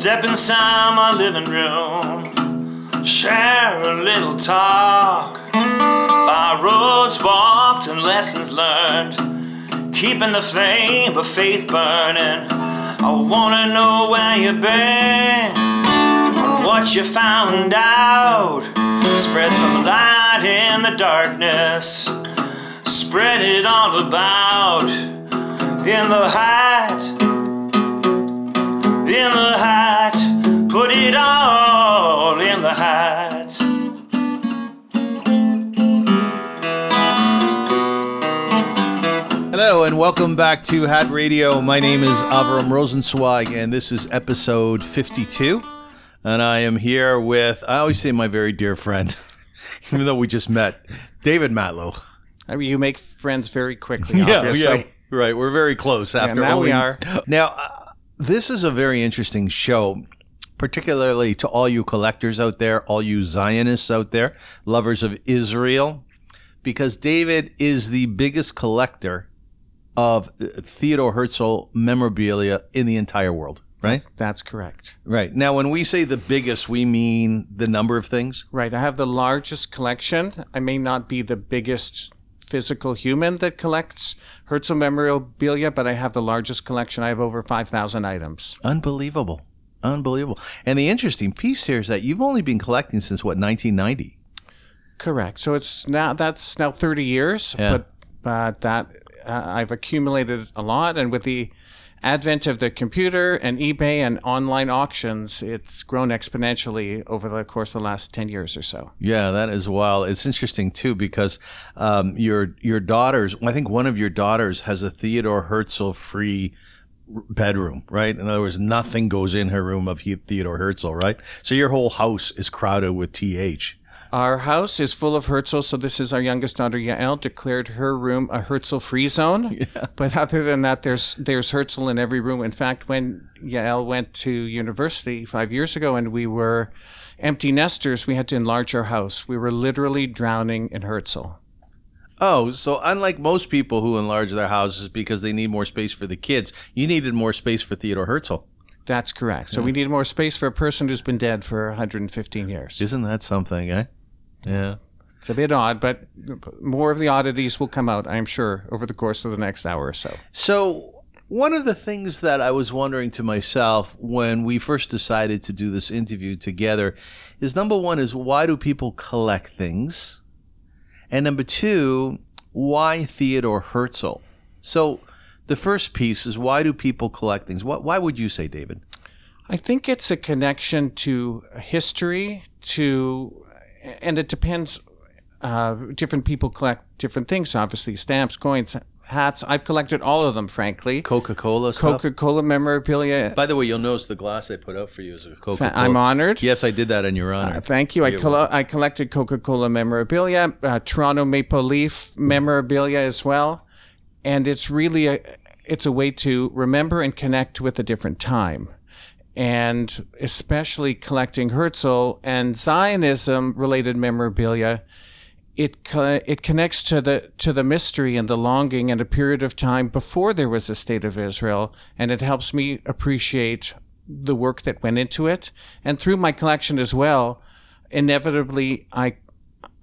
Step inside my living room, share a little talk. By roads walked and lessons learned, keeping the flame of faith burning. I wanna know where you've been, what you found out. Spread some light in the darkness, spread it all about in the hat, in the hat, Hello and welcome back to Hat Radio. My name is Avram Rosenzweig and this is episode 52. And I am here with, I always say my very dear friend, even though we just met, David Matlow. I mean, you make friends very quickly, obviously. right. We're very close after now only- we are. Now, uh, this is a very interesting show, particularly to all you collectors out there, all you Zionists out there, lovers of Israel, because David is the biggest collector of uh, Theodore Herzl memorabilia in the entire world, right? That's correct. Right. Now, when we say the biggest, we mean the number of things. Right. I have the largest collection. I may not be the biggest physical human that collects Herzl memorabilia, but I have the largest collection. I have over 5,000 items. Unbelievable. Unbelievable. And the interesting piece here is that you've only been collecting since what, 1990? Correct. So it's now, that's now 30 years, Yeah. but, but that, uh, I've accumulated a lot. And with the advent of the computer and eBay and online auctions, it's grown exponentially over the course of the last 10 years or so. Yeah, that is wild. It's interesting too because um, your your daughters, I think one of your daughters has a Theodore Herzl free bedroom, right? In other words, nothing goes in her room of Theodore Herzl, right? So your whole house is crowded with TH. Our house is full of Herzl, so this is our youngest daughter Yael declared her room a Herzl free zone. Yeah. But other than that, there's there's Herzl in every room. In fact, when Yael went to university five years ago and we were empty nesters, we had to enlarge our house. We were literally drowning in Herzl. Oh, so unlike most people who enlarge their houses because they need more space for the kids, you needed more space for Theodore Herzl. That's correct. So we need more space for a person who's been dead for 115 years. Isn't that something, eh? Yeah. It's a bit odd, but more of the oddities will come out, I'm sure, over the course of the next hour or so. So, one of the things that I was wondering to myself when we first decided to do this interview together is number one is why do people collect things? And number two, why Theodore Herzl? So, the first piece is why do people collect things? What, why would you say, David? I think it's a connection to history, to, and it depends. Uh, different people collect different things. Obviously, stamps, coins, hats. I've collected all of them, frankly. Coca Cola stuff? Coca Cola memorabilia. By the way, you'll notice the glass I put out for you is a Coca Cola. I'm honored. Yes, I did that in your honor. Uh, thank you. I, You're I collected Coca Cola memorabilia, uh, Toronto Maple Leaf memorabilia as well, and it's really a it's a way to remember and connect with a different time, and especially collecting Herzl and Zionism related memorabilia. It co- it connects to the to the mystery and the longing and a period of time before there was a state of Israel, and it helps me appreciate the work that went into it. And through my collection as well, inevitably I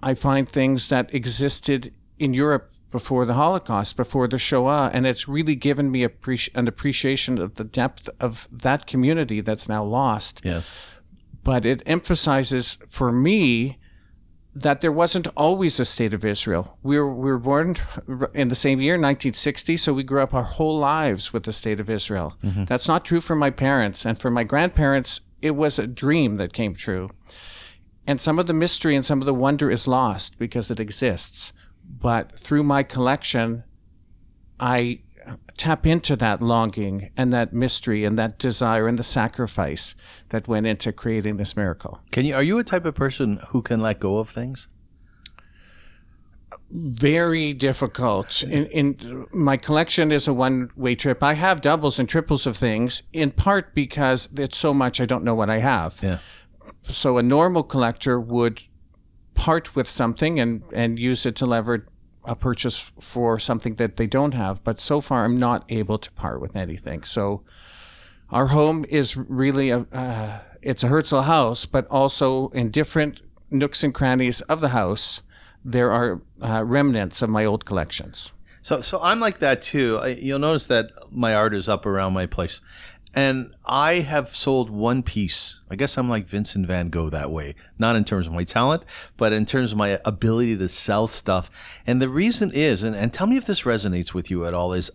I find things that existed in Europe before the Holocaust, before the Shoah, and it's really given me appreci- an appreciation of the depth of that community that's now lost. yes. But it emphasizes for me that there wasn't always a state of Israel. We were, we were born in the same year, 1960, so we grew up our whole lives with the state of Israel. Mm-hmm. That's not true for my parents. And for my grandparents, it was a dream that came true. And some of the mystery and some of the wonder is lost because it exists. But through my collection, I tap into that longing and that mystery and that desire and the sacrifice that went into creating this miracle. Can you? Are you a type of person who can let go of things? very difficult. In, in my collection is a one-way trip. I have doubles and triples of things, in part because it's so much I don't know what I have. Yeah. So a normal collector would part with something and and use it to lever a purchase for something that they don't have. But so far, I'm not able to part with anything. So Our home is really a uh, it's a Herzl house, but also in different nooks and crannies of the house, there are uh, remnants of my old collections. So, so I'm like that too. I, you'll notice that my art is up around my place, and I have sold one piece. I guess I'm like Vincent Van Gogh that way, not in terms of my talent, but in terms of my ability to sell stuff. And the reason is, and, and tell me if this resonates with you at all, is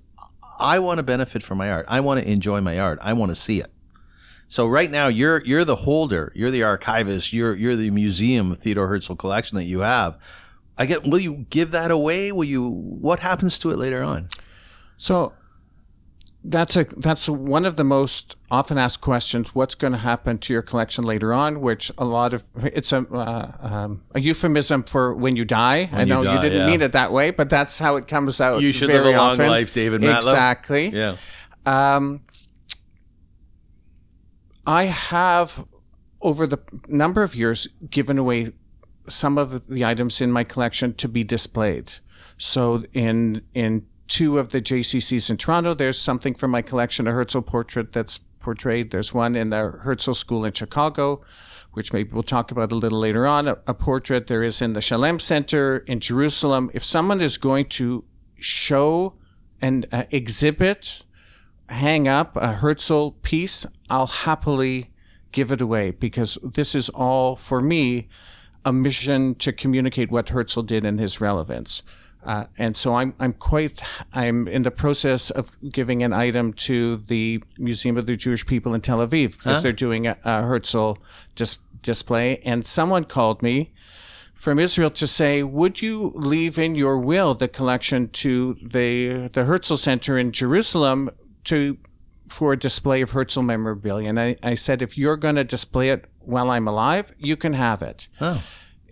I want to benefit from my art. I want to enjoy my art. I want to see it. So right now you're you're the holder, you're the archivist, you're you're the museum of Theodore Herzl collection that you have. I get will you give that away? Will you what happens to it later on? So that's a that's one of the most often asked questions. What's going to happen to your collection later on? Which a lot of it's a uh, um, a euphemism for when you die. When I know you you, didn't yeah. mean it that way, but that's how it comes out. You should live a long often. life, David Matlow. Exactly. Yeah. Um, I have, over the number of years, given away some of the items in my collection to be displayed. So in in two of the JCCs in Toronto, there's something from my collection, a Herzl portrait that's portrayed. There's one in the Herzl School in Chicago, which maybe we'll talk about a little later on. A, a portrait there is in the Shalem Center in Jerusalem. If someone is going to show and uh, exhibit hang up a Herzl piece, I'll happily give it away because this is all for me a mission to communicate what Herzl did and his relevance. Uh, and so I'm I'm quite I'm in the process of giving an item to the Museum of the Jewish People in Tel Aviv because they're doing a, a Herzl dis- display. And someone called me from Israel to say, would you leave in your will the collection to the the Herzl Center in Jerusalem to for a display of Herzl memorabilia? And I, I said, if you're going to display it while I'm alive, you can have it. Oh.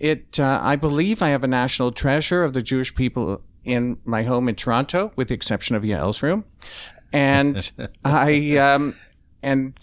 It, uh, I believe, I have a national treasure of the Jewish people in my home in Toronto, with the exception of Yael's room, and I, um, and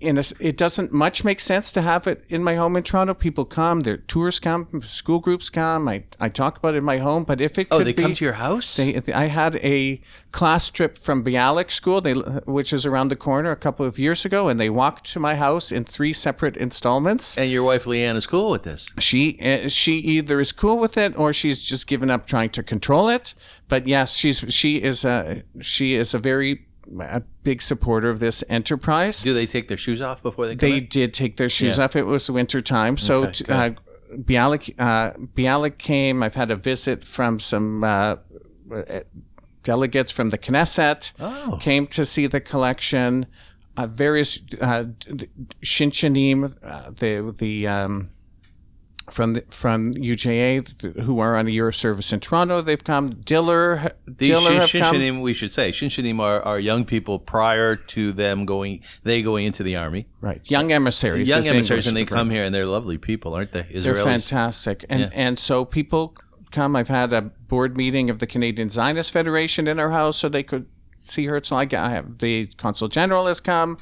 in a, it doesn't much make sense to have it in my home in Toronto. People come, their tours come, school groups come. I, I talk about it in my home, but if it Oh, could they come to your house? they, I had a class trip from Bialik School, they, which is around the corner, a couple of years ago, and they walked to my house in three separate installments. and your wife Leanne is cool with this. She uh, she either is cool with it or she's just given up trying to control it. But yes, she's she is a she is a very a big supporter of this enterprise. Do they take their shoes off before they come They in? did take their shoes Yeah. off. It was winter time, so Okay, t- uh, Bialik uh, Bialik came. I've had a visit from some uh, uh, delegates from the Knesset. Oh. Came to see the collection. Uh, various uh, Shinshinim, uh, the the um, from the, from UJA who are on a year of service in Toronto. They've come. Diller, These Diller shin- have come. We should say, Shinshinim are, are young people prior to them going, they going into the army. Right, young emissaries. Young emissaries, and they come here, and they're lovely people, aren't they? They're fantastic, and Yeah. and so people come. I've had a board meeting of the Canadian Zionist Federation in our house, so they could see Herzl. I have the consul general has come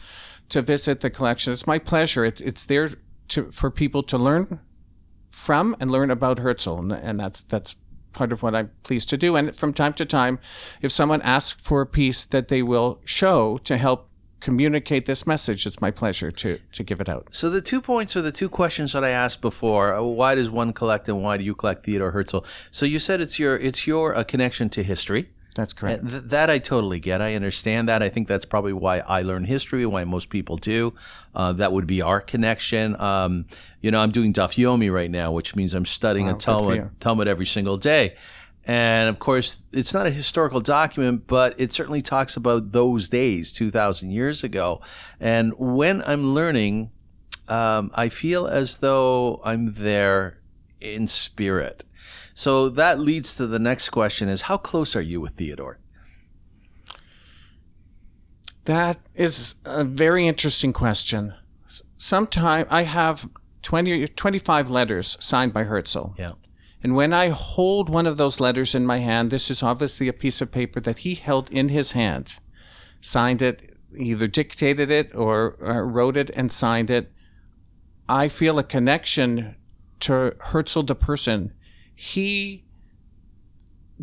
to visit the collection. It's my pleasure. It, it's there to for people to learn from and learn about Herzl, and, that's that's part of what I'm pleased to do. And from time to time, if someone asks for a piece that they will show to help communicate this message, it's my pleasure to to give it out. So the two points or the two questions that I asked before. Uh, Why does one collect, and why do you collect Theodore Herzl? So you said it's your it's your uh, connection to history. That's correct. Th- that I totally get. I understand that. I think that's probably why I learn history, why most people do. Uh, that would be our connection. Um, you know, I'm doing Daf Yomi right now, which means I'm studying Wow, a good for you. Talmud, Talmud every single day. And of course, it's not a historical document, but it certainly talks about those days, 2,000 years ago. And when I'm learning, um, I feel as though I'm there in spirit. So that leads to the next question is how close are you with Theodore? That is a very interesting question. Sometime I have 20 25 letters signed by Herzl. Yeah. And when I hold one of those letters in my hand, this is obviously a piece of paper that he held in his hand, signed it, either dictated it or uh, wrote it and signed it. I feel a connection to Herzl the person. He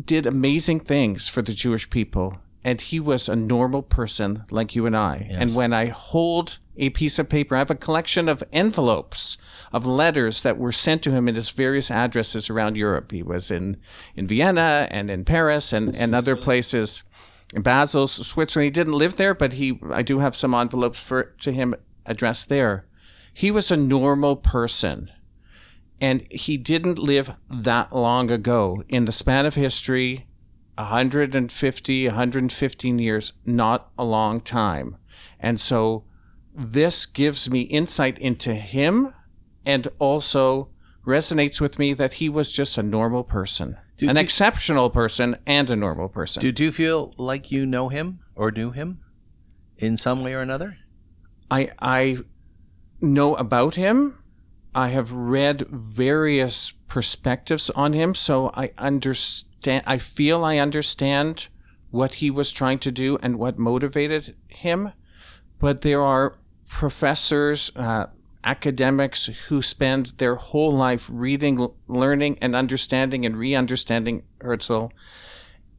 did amazing things for the Jewish people. and he was a normal person like you and I. And when I hold a piece of paper, I have a collection of envelopes of letters that were sent to him at his various addresses around Europe. He was in, in Vienna and in Paris and, and other places. In Basel, Switzerland. He didn't live there, but he I do have some envelopes for to him addressed there. He was a normal person. And he didn't live that long ago. In the span of history, 150, 115 years, not a long time. And so this gives me insight into him and also resonates with me that he was just a normal person, Do- an do- exceptional person and a normal person. Do, do you feel like you know him or knew him in some way or another? I I know about him. I have read various perspectives on him, so I understand. I feel I understand what he was trying to do and what motivated him. But there are professors, uh, academics who spend their whole life reading, learning, and understanding and re-understanding Herzl,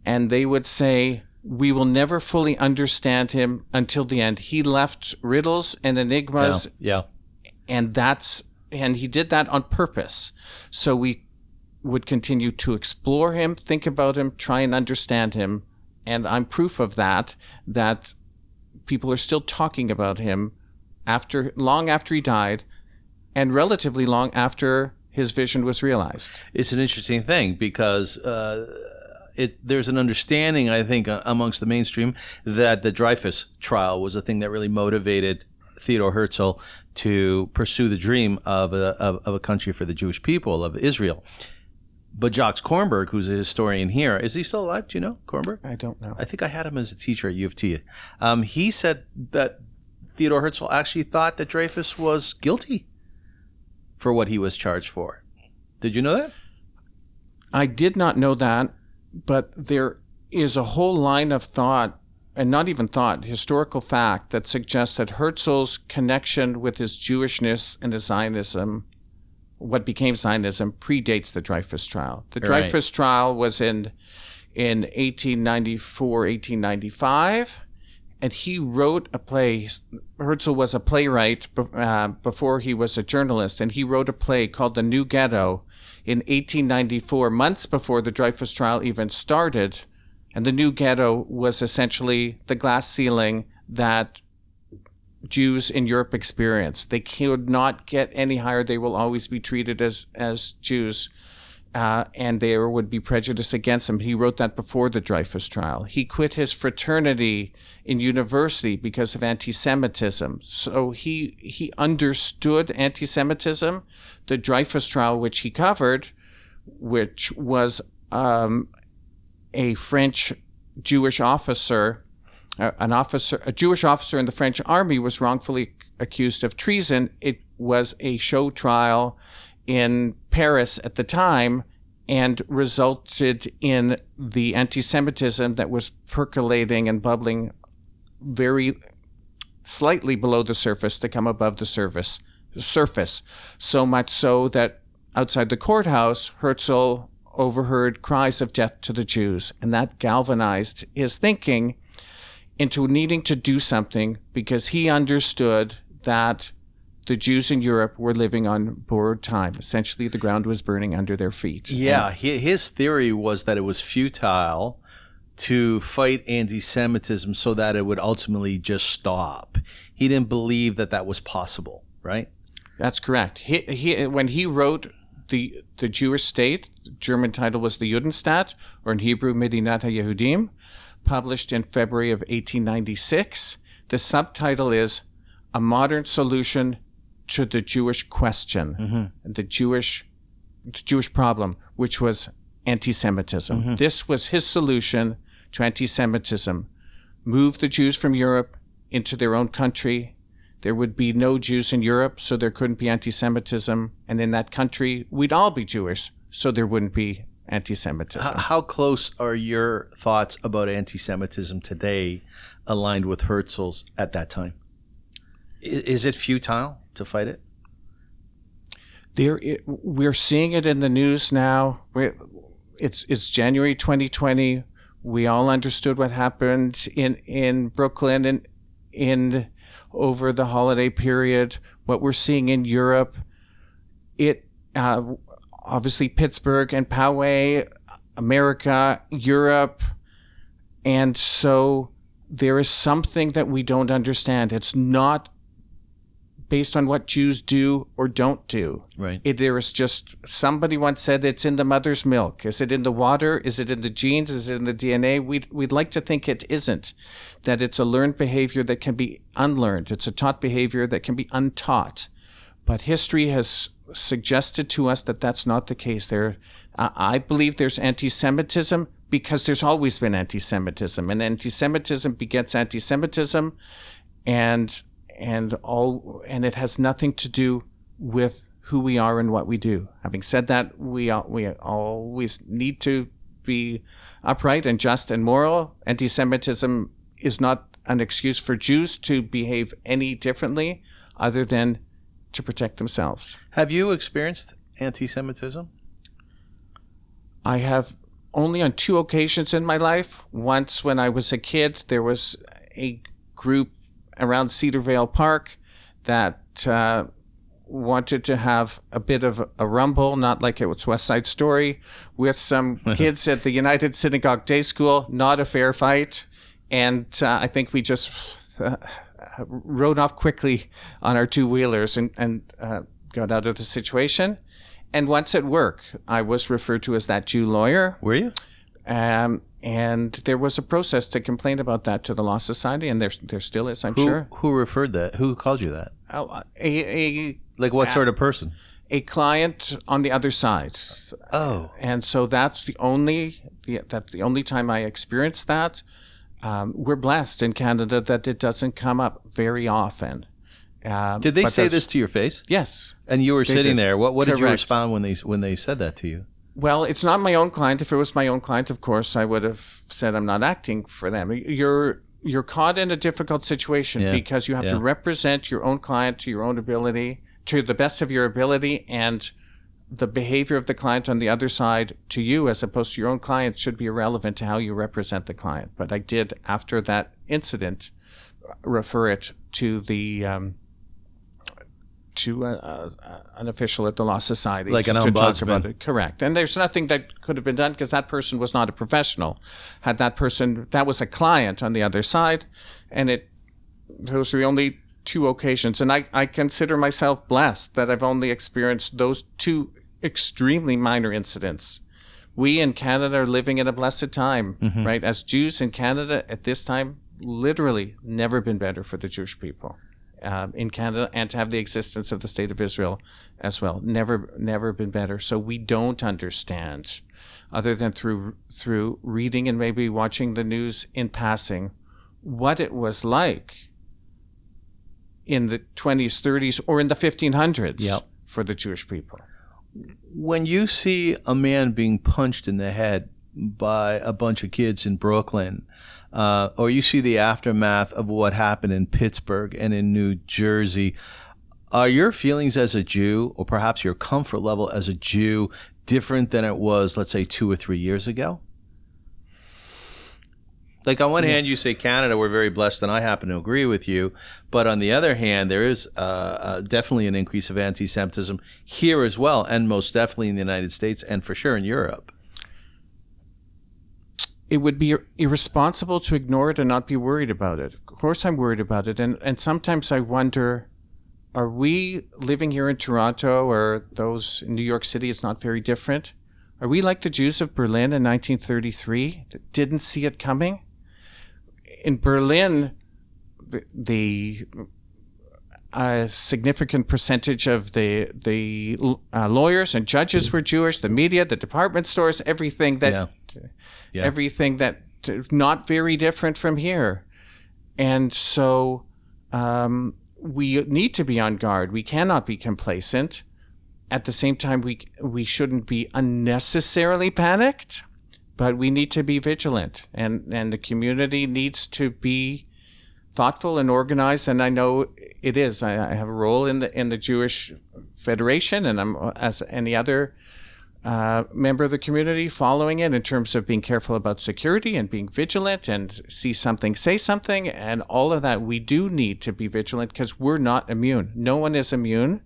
and they would say we will never fully understand him until the end. He left riddles and enigmas, yeah. and that's and he did that on purpose. So we would continue to explore him, think about him, try and understand him, and I'm proof of that. That people are still talking about him after long after he died, and relatively long after his vision was realized. It's an interesting thing because uh, it there's an understanding, I think, amongst the mainstream that the Dreyfus trial was a thing that really motivated Theodore Herzl to pursue the dream of a, of, of a country for the Jewish people of Israel. But Jacques Kornberg, who's a historian here, is he still alive? Do you know Kornberg? I don't know. I think I had him as a teacher at U of T. Um, he said that Theodore Herzl actually thought that Dreyfus was guilty for what he was charged for. Did you know that? I did not know that, but there is a whole line of thought, and not even thought, historical fact that suggests that Herzl's connection with his Jewishness and his Zionism, what became Zionism, predates the Dreyfus trial. The Right. Dreyfus trial was in in 1894, 1895, and he wrote a play. Herzl was a playwright uh, before he was a journalist, and he wrote a play called The New Ghetto in 1894, months before the Dreyfus trial even started. And the New Ghetto was essentially the glass ceiling that Jews in Europe experienced. They could not get any higher. They will always be treated as, as Jews. Uh, and there would be prejudice against them. He wrote that before the Dreyfus trial. He quit his fraternity in university because of anti-Semitism. So he he understood anti-Semitism. The Dreyfus trial, which he covered, which was um, a French Jewish officer, uh, an officer, a Jewish officer in the French army, was wrongfully accused of treason. It was a show trial in Paris at the time and resulted in the anti Semitism that was percolating and bubbling very slightly below the surface to come above the surface surface so much so that outside the courthouse Herzl overheard cries of death to the Jews and that galvanized his thinking into needing to do something because he understood that the Jews in Europe were living on borrowed time. Essentially, the ground was burning under their feet. Yeah, hi- his theory was that it was futile to fight anti-Semitism so that it would ultimately just stop. He didn't believe that that was possible, right? That's correct. He, he, when he wrote the the Jewish state, the German title was the Judenstaat, or in Hebrew, Medinat HaYehudim, published in February of 1896. The subtitle is A Modern Solution to the Jewish Question, mm-hmm. the Jewish the Jewish problem, which was anti-Semitism. Mm-hmm. This was his solution to anti-Semitism. Move the Jews from Europe into their own country. There would be no Jews in Europe, so there couldn't be anti-Semitism. And in that country, we'd all be Jewish, so there wouldn't be anti-Semitism. H- how close are your thoughts about anti-Semitism today aligned with Herzl's at that time? I- Is it futile to fight it? there it, we're seeing it in the news now We're, it's it's January 2020 We all understood what happened in in Brooklyn and in over the holiday period. What we're seeing in Europe, it uh, obviously Pittsburgh and Poway, America, Europe, and so there is something that we don't understand. It's not based on what Jews do or don't do. Right. It, there is just somebody once said it's in the mother's milk. Is it in the water? Is it in the genes? Is it in the DNA? We'd, we'd like to think it isn't, that it's a learned behavior that can be unlearned. It's a taught behavior that can be untaught. But history has suggested to us that that's not the case. There, uh, I believe there's anti-Semitism because there's always been anti-Semitism, and anti-Semitism begets anti-Semitism, and and all and it has nothing to do with who we are and what we do. Having said that, we we always need to be upright and just and moral. Anti-Semitism is not an excuse for Jews to behave any differently, other than to protect themselves. Have you experienced anti-Semitism? I have only on two occasions in my life. Once when I was a kid, there was a group around Cedarvale Park that uh, wanted to have a bit of a rumble, not like it was West Side Story, with some kids at the United Synagogue Day School. Not a fair fight, and uh, I think we just uh, rode off quickly on our two wheelers and, and uh, got out of the situation. And once at work, I was referred to as that Jew lawyer. Were you? Um, and there was a process to complain about that to the Law Society, and there there still is, I'm Who sure. who referred that? Who called you that? Oh, a, a Like what sort of person? a client on the other side, Oh, and so that's the only the, that's the only time I experienced that. Um, we're blessed in Canada that it doesn't come up very often. Um, did they say this to your face? Yes. And you were sitting did. there. What what did you respond when they when they said that to you? Well, it's not my own client. If it was my own client, of course, I would have said I'm not acting for them. You're you're caught in a difficult situation Yeah. because you have to represent your own client to your own ability, to the best of your ability, and the behavior of the client on the other side to you, as opposed to your own client, should be irrelevant to how you represent the client. But I did, after that incident, refer it to the um, to a, a, an official at the Law Society, Like an to, to talk about it. Correct. And there's nothing that could have been done because that person was not a professional. Had that person, that was a client on the other side, and it those are the only two occasions. And I, I consider myself blessed that I've only experienced those two extremely minor incidents. We in Canada are living in a blessed time, mm-hmm. right? As Jews in Canada at this time, literally never been better for the Jewish people um, in Canada, and to have the existence of the state of Israel as well. Never, never been better. So we don't understand, other than through through reading and maybe watching the news in passing, what it was like in the 20s, 30s, or in the 1500s Yep. for the Jewish people. When you see a man being punched in the head by a bunch of kids in Brooklyn, uh, or you see the aftermath of what happened in Pittsburgh and in New Jersey, are your feelings as a Jew, or perhaps your comfort level as a Jew, different than it was, let's say, two or three years ago? Like on one hand, you say Canada, we're very blessed, and I happen to agree with you. But on the other hand, there is uh, uh, definitely an increase of anti-Semitism here as well, and most definitely in the United States, and for sure in Europe. It would be irresponsible to ignore it and not be worried about it. Of course, I'm worried about it, and and sometimes I wonder, are we living here in Toronto or those in New York City? It's not very different. Are we like the Jews of Berlin in 1933 that didn't see it coming? In Berlin, the- the a significant percentage of the the uh, lawyers and judges were Jewish. The media, the department stores, everything that Yeah. Yeah. everything that not very different from here. And so um, we need to be on guard. We cannot be complacent. At the same time, we we shouldn't be unnecessarily panicked, but we need to be vigilant, and and the community needs to be thoughtful and organized. And I know it is. I, I have a role in the in the Jewish Federation, and I'm as any other uh, member of the community following it in terms of being careful about security and being vigilant and see something, say something, and all of that. We do need to be vigilant because we're not immune. No one is immune.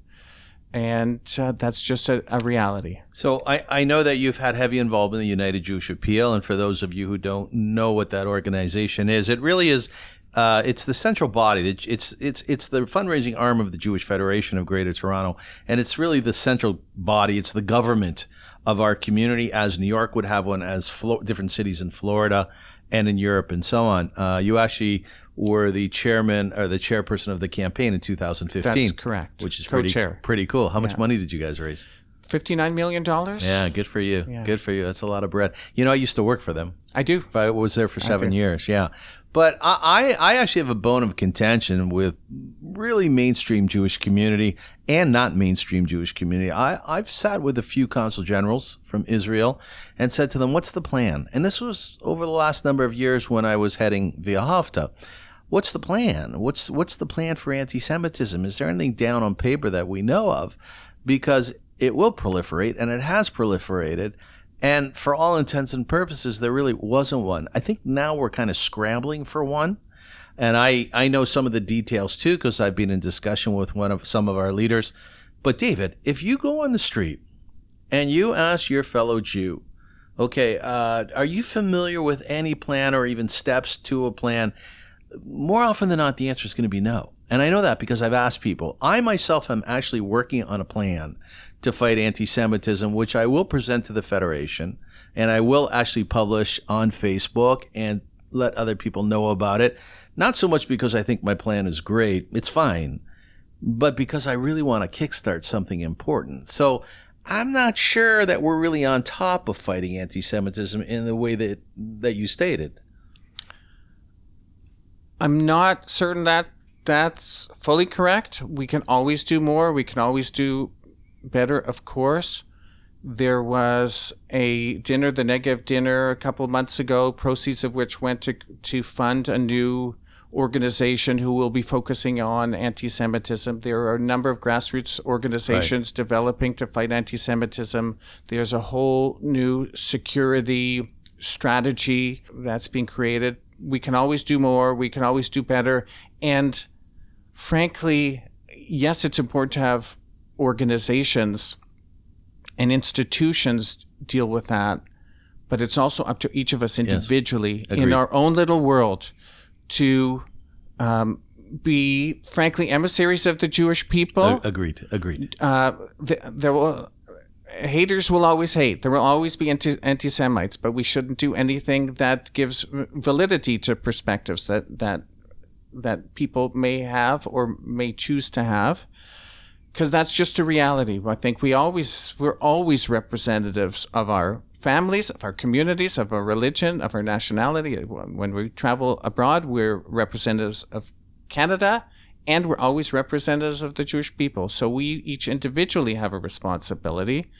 And uh, that's just a, a reality. So I, I know that you've had heavy involvement in the United Jewish Appeal, and for those of you who don't know what that organization is, it really is. Uh, it's the central body. It's it's it's the fundraising arm of the Jewish Federation of Greater Toronto, and it's really the central body. It's the government of our community, as New York would have one, as Flo- different cities in Florida and in Europe and so on. Uh, you actually were the chairman or the chairperson of the campaign in 2015. That's correct. Which is pretty Co-chair. pretty cool. How much money did you guys raise? $59 million? Yeah, good for you. Yeah. Good for you. That's a lot of bread. You know, I used to work for them. I do. I was there for seven years. Yeah, but I, I actually have a bone of contention with really mainstream Jewish community and not mainstream Jewish community. I I've sat with a few consul generals from Israel and said to them, "What's the plan?" And this was over the last number of years when I was heading V'ahavta. What's the plan? What's what's the plan for anti-Semitism? Is there anything down on paper that we know of? Because it will proliferate, and it has proliferated. And for all intents and purposes, there really wasn't one. I think now we're kind of scrambling for one. And I, I know some of the details too, because I've been in discussion with one of some of our leaders. But David, if you go on the street and you ask your fellow Jew, okay, uh, are you familiar with any plan or even steps to a plan? More often than not, the answer is going to be no. And I know that because I've asked people. I myself am actually working on a plan to fight anti Semitism, which I will present to the Federation and I will actually publish on Facebook and let other people know about it. Not so much because I think my plan is great, it's fine, but because I really want to kickstart something important. So I'm not sure that we're really on top of fighting anti Semitism in the way that, that you stated. I'm not certain that that's fully correct. We can always do more. We can always do better, of course. There was a dinner, the Negev dinner, a couple of months ago, proceeds of which went to to fund a new organization who will be focusing on anti-Semitism. There are a number of grassroots organizations developing to fight anti-Semitism. There's a whole new security strategy that's being created. We can always do more. We can always do better. And frankly, yes, it's important to have organizations and institutions deal with that, but it's also up to each of us individually in our own little world to um, be, frankly, emissaries of the Jewish people. Agreed. Agreed. Uh, th- there will haters will always hate. There will always be anti- anti-Semites, but we shouldn't do anything that gives validity to perspectives that that that people may have or may choose to have because that's just a reality. I think we always we're always representatives of our families, of our communities, of our religion, of our nationality. When we travel abroad, we're representatives of Canada, and we're always representatives of the Jewish people. So we each individually have a responsibility,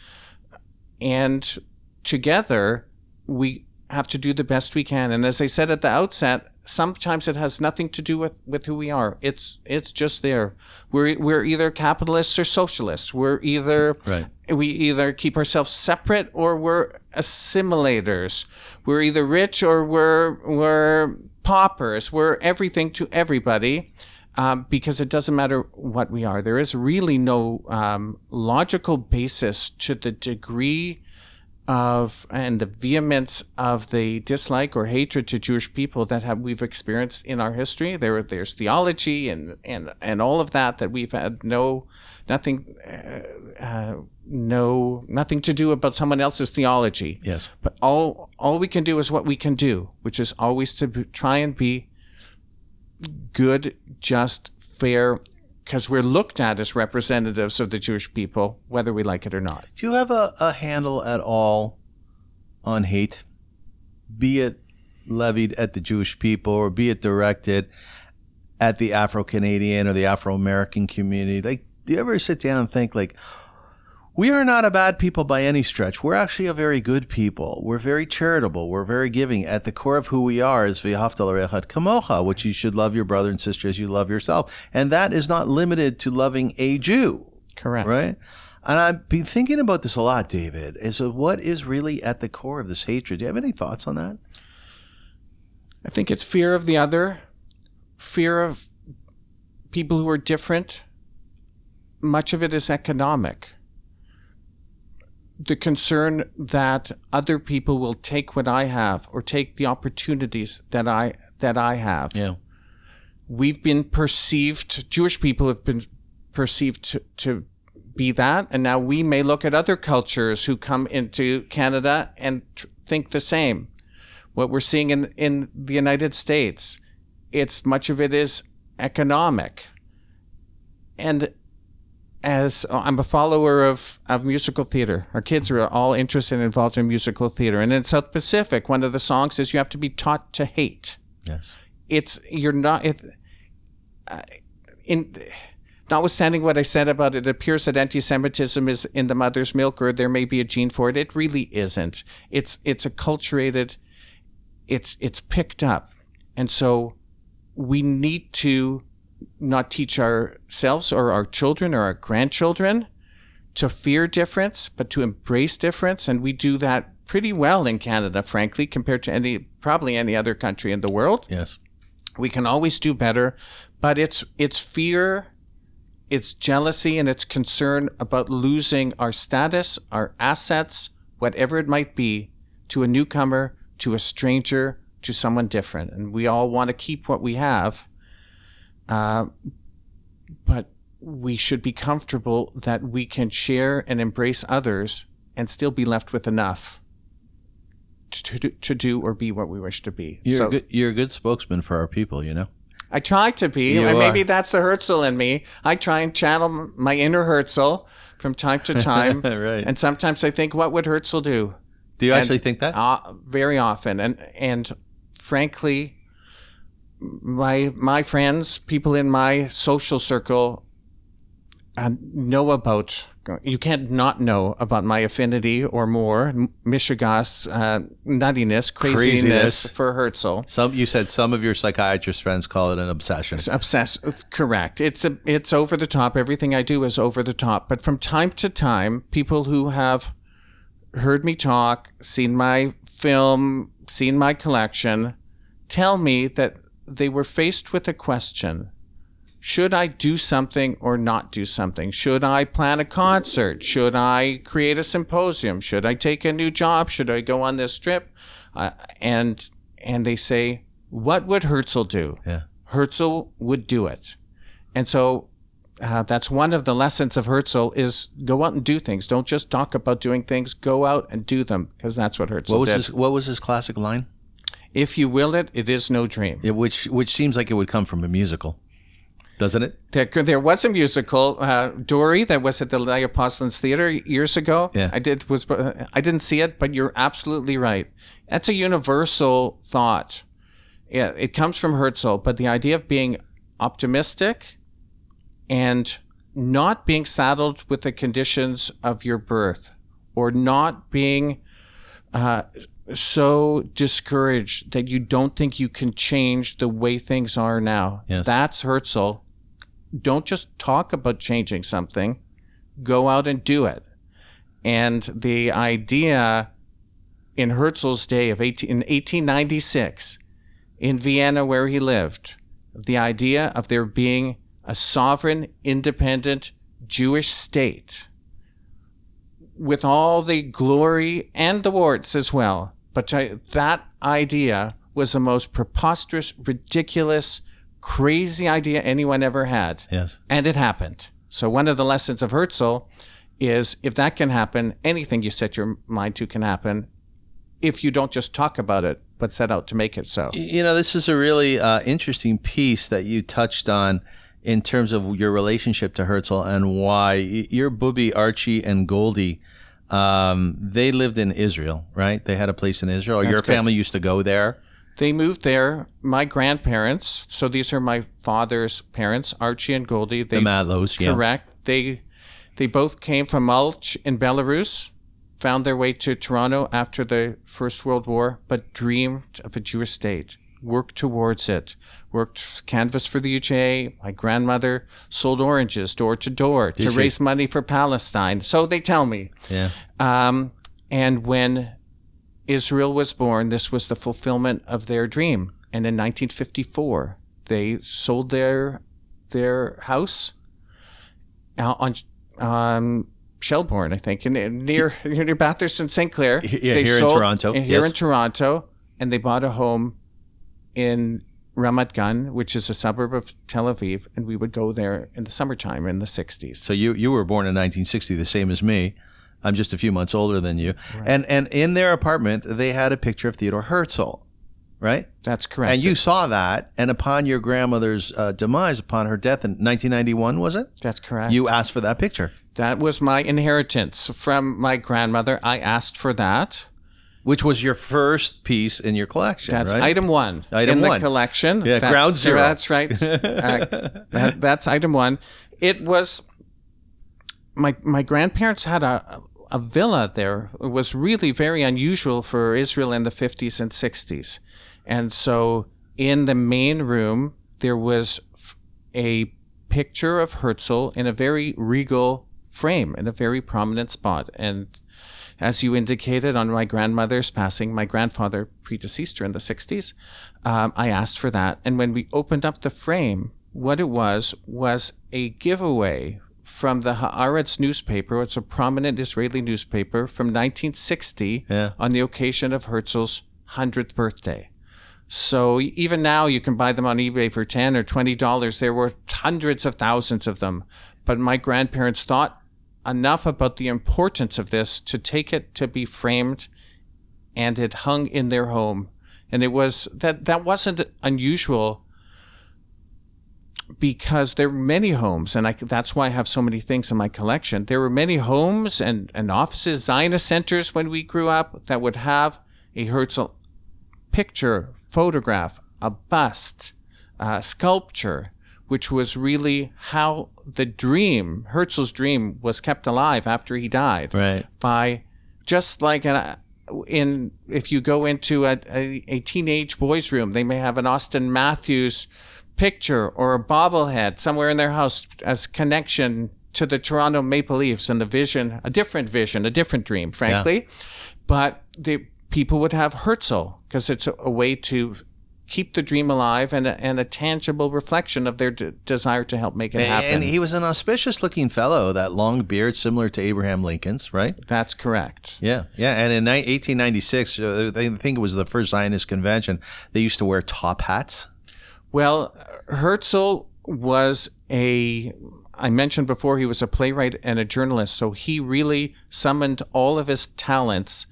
and together we have to do the best we can. And as I said at the outset, sometimes it has nothing to do with, with who we are. It's it's just there. We're we're either capitalists or socialists. We're either Right. we either keep ourselves separate or we're assimilators. We're either rich or we're we're paupers. We're everything to everybody. Um, because it doesn't matter what we are. There is really no um, logical basis to the degree of and the vehemence of the dislike or hatred to Jewish people that have we've experienced in our history. There, there's theology and and and all of that that we've had no nothing, uh, uh, no nothing to do about someone else's theology. Yes. But all all we can do is what we can do, which is always to be, try and be good, just, fair, because we're looked at as representatives of the Jewish people, whether we like it or not. Do you have a, a handle at all on hate, be it levied at the Jewish people or be it directed at the Afro Canadian or the Afro American community? Like, do you ever sit down and think, like, we are not a bad people by any stretch. We're actually a very good people. We're very charitable. We're very giving. At the core of who we are is l'reach kamocha, which you should love your brother and sister as you love yourself. And that is not limited to loving a Jew Correct. right? And I've been thinking about this a lot, David. Is what is really at the core of this hatred? Do you have any thoughts on that? I think it's fear of the other, fear of people who are different. Much of it is economic. The concern that other people will take what I have or take the opportunities that I that I have. Yeah. We've been perceived Jewish people have been perceived to, to be that and now we may look at other cultures who come into Canada and tr- think the same what we're seeing in in the United States. It's much of it is economic, and as I'm a follower of, of musical theater, our kids are all interested and involved in musical theater. And in South Pacific, one of the songs is you have to be taught to hate. Yes. It's you're not it. Uh, in notwithstanding what I said about it, it appears that anti-Semitism is in the mother's milk, or there may be a gene for it. It really isn't. It's it's acculturated it's it's picked up, and so we need to not teach ourselves or our children or our grandchildren to fear difference, but to embrace difference, and we do that pretty well in Canada, frankly, compared to any probably any other country in the world. Yes. We can always do better, but it's it's fear, it's jealousy, and it's concern about losing our status, our assets, whatever it might be, to a newcomer to a stranger, to someone different. And we all want to keep what we have. Uh, but we should be comfortable that we can share and embrace others and still be left with enough to, to, to do or be what we wish to be. You're, so, a good, you're a good spokesman for our people, you know? I try to be, You and maybe are. that's the Herzl in me. I try and channel my inner Herzl from time to time. Right. And sometimes I think, what would Herzl do? Do you And, actually think that? Uh, very often, and and frankly, my my friends, people in my social circle, uh, know about. You can't not know about my affinity or more, Michigast's uh, nuttiness, craziness, Craziness. for Herzl. Some you said some of your psychiatrist friends call it an obsession. It's obsessed, correct. It's a, it's over the top. Everything I do is over the top. But from time to time, people who have heard me talk, seen my film, seen my collection, tell me that they were faced with a question. Should I do something or not do something? Should I plan a concert? Should I create a symposium? Should I take a new job? Should I go on this trip? Uh, and and they say, what would Herzl do? Yeah. Herzl would do it. And so uh, that's one of the lessons of Herzl is go out and do things. Don't just talk about doing things. Go out and do them because that's what Herzl What was did. his What was his classic line? If you will it, it is no dream. Yeah, which which seems like it would come from a musical, doesn't it? There, there was a musical, uh, Dory, that was at the Leopoldlands Theater years ago. Yeah. I did was I didn't see it, but you're absolutely right. That's a universal thought. Yeah, it comes from Herzl, but the idea of being optimistic and not being saddled with the conditions of your birth, or not being uh, so discouraged that you don't think you can change the way things are now. Yes. That's Herzl. Don't just talk about changing something, go out and do it. And the idea in Herzl's day of 18, in 1896 in Vienna, where he lived, the idea of there being a sovereign, independent Jewish state with all the glory and the warts as well. But I, that idea was the most preposterous, ridiculous, crazy idea anyone ever had. Yes. And it happened. So one of the lessons of Herzl is if that can happen, anything you set your mind to can happen if you don't just talk about it, but set out to make it so. You know, this is a really uh, interesting piece that you touched on in terms of your relationship to Herzl and why your booby Archie and Goldie. Um, they lived in Israel, right? They had a place in Israel. Or your family used to go there. They moved there. My grandparents, so these are my father's parents, Archie and Goldie. They The Matlows, yeah. correct. They they both came from Mulch in Belarus, found their way to Toronto after the First World War, but dreamed of a Jewish state. Worked towards it, worked canvas for the UJA. My grandmother sold oranges door to door to she? raise money for Palestine. So they tell me. Yeah. Um, and when Israel was born, this was the fulfillment of their dream. And in 1954, they sold their their house out on um, Shelbourne, I think, in, in near near Bathurst and St. Clair. Yeah, They here in Toronto, Here yes. in Toronto, and they bought a home in Ramat Gan, which is a suburb of Tel Aviv, and we would go there in the summertime in the 60s. So you you were born in 1960, the same as me. I'm just a few months older than you. And and in their apartment, they had a picture of Theodore Herzl, right? That's correct. And you saw that. And upon your grandmother's uh, demise, upon her death in 1991, was it? That's correct. You asked for that picture, That was my inheritance from my grandmother. I asked for that. Which was your first piece in your collection. That's right? item one Item in one. the collection. Yeah, that's, ground zero. That's right. Uh, that, that's item one. It was my my grandparents had a a villa there. It was really very unusual for Israel in the fifties and sixties, and so in the main room there was a picture of Herzl in a very regal frame in a very prominent spot and as you indicated on my grandmother's passing, my grandfather predeceased her in the 60s. Um, I asked for that. And when we opened up the frame, what it was was a giveaway from the Haaretz newspaper. It's a prominent Israeli newspaper from 1960 Yeah. on the occasion of Herzl's 100th birthday. So even now you can buy them on eBay for 10 or 20 dollars. There were hundreds of thousands of them. But my grandparents thought enough about the importance of this to take it to be framed and it hung in their home. And it was that that wasn't unusual because there were many homes, and I, that's why I have so many things in my collection. There were many homes and, and offices, Zionist centers when we grew up that would have a Herzl picture, photograph, a bust, a sculpture, which was really how the dream, Herzl's dream, was kept alive after he died Right. by just like an, in if you go into a, a, a teenage boys room they may have an auston matthews picture or a bobblehead somewhere in their house as connection to the toronto maple leafs and the vision a different vision a different dream frankly Yeah. but the people would have herzl because it's a, a way to keep the dream alive and a, and a tangible reflection of their d- desire to help make it happen And he was an auspicious looking fellow, that long beard, similar to Abraham Lincoln's, right? that's correct Yeah, yeah. And in ni- 1896, uh, I think it was the first Zionist convention, they used to wear top hats. Well, Herzl was a, I mentioned before, he was a playwright and a journalist. So he really summoned all of his talents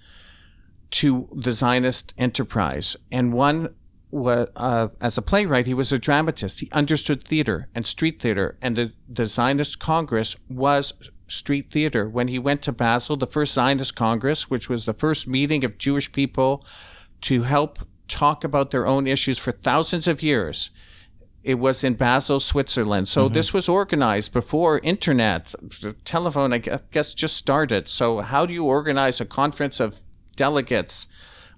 to the Zionist enterprise. And one uh, as a playwright, he was a dramatist. He understood theater and street theater. And the, the Zionist Congress was street theater. When he went to Basel, the first Zionist Congress, which was the first meeting of Jewish people to help talk about their own issues for thousands of years. It was in Basel, Switzerland. So this was organized before internet, the telephone, I guess, just started. So how do you organize a conference of delegates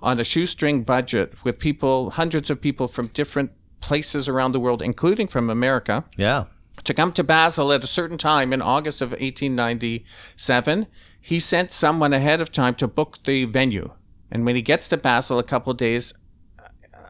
on a shoestring budget with people, hundreds of people from different places around the world, including from America? Yeah. to come to Basel at a certain time in August of 1897, he sent someone ahead of time to book the venue. And when he gets to Basel a couple of days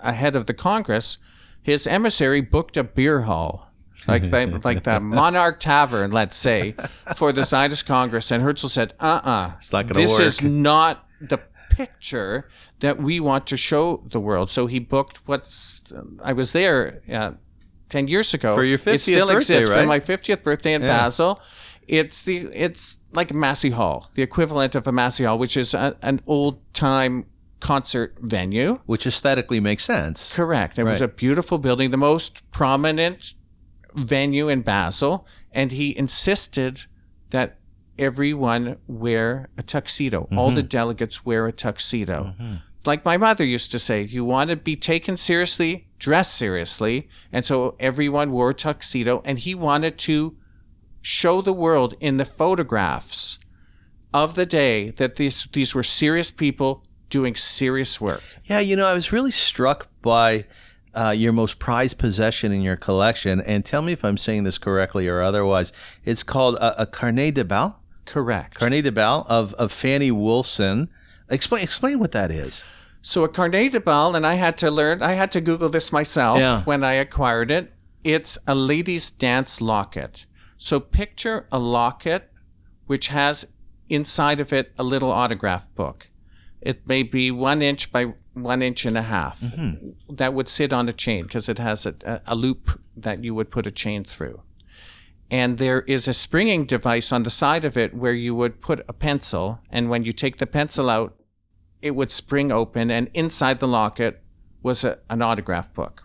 ahead of the Congress, his emissary booked a beer hall. Like the, like the Monarch Tavern, let's say, for the Zionist Congress. And Herzl said, uh uh not gonna This is not the picture that we want to show the world. So he booked what's, I was there uh, 10 years ago. For your It 50th still birthday, exists right? for my 50th birthday in Basel. It's the it's like Massey Hall, the equivalent of a Massey Hall, which is a, an old time concert venue. Which aesthetically makes sense. Correct. It was a beautiful building, the most prominent venue in Basel, and he insisted that everyone wear a tuxedo. All Mm-hmm. the delegates wear a tuxedo. Like my mother used to say, if you want to be taken seriously, dress seriously. And so everyone wore a tuxedo, and he wanted to show the world in the photographs of the day that these these were serious people doing serious work. Yeah, you know, I was really struck by uh, your most prized possession in your collection, and tell me if I'm saying this correctly or otherwise. It's called a, a Carnet de Bal. Correct. Carnet de Bal of, of Fanny Wolfson. Explain explain what that is. So a carnet de bal, and I had to learn, I had to Google this myself Yeah. when I acquired it. It's a ladies' dance locket. So picture a locket which has inside of it a little autograph book. It may be one inch by one inch and a half. Mm-hmm. That would sit on a chain because it has a, a loop that you would put a chain through. And there is a springing device on the side of it where you would put a pencil, and when you take the pencil out, it would spring open, and inside the locket was a, an autograph book.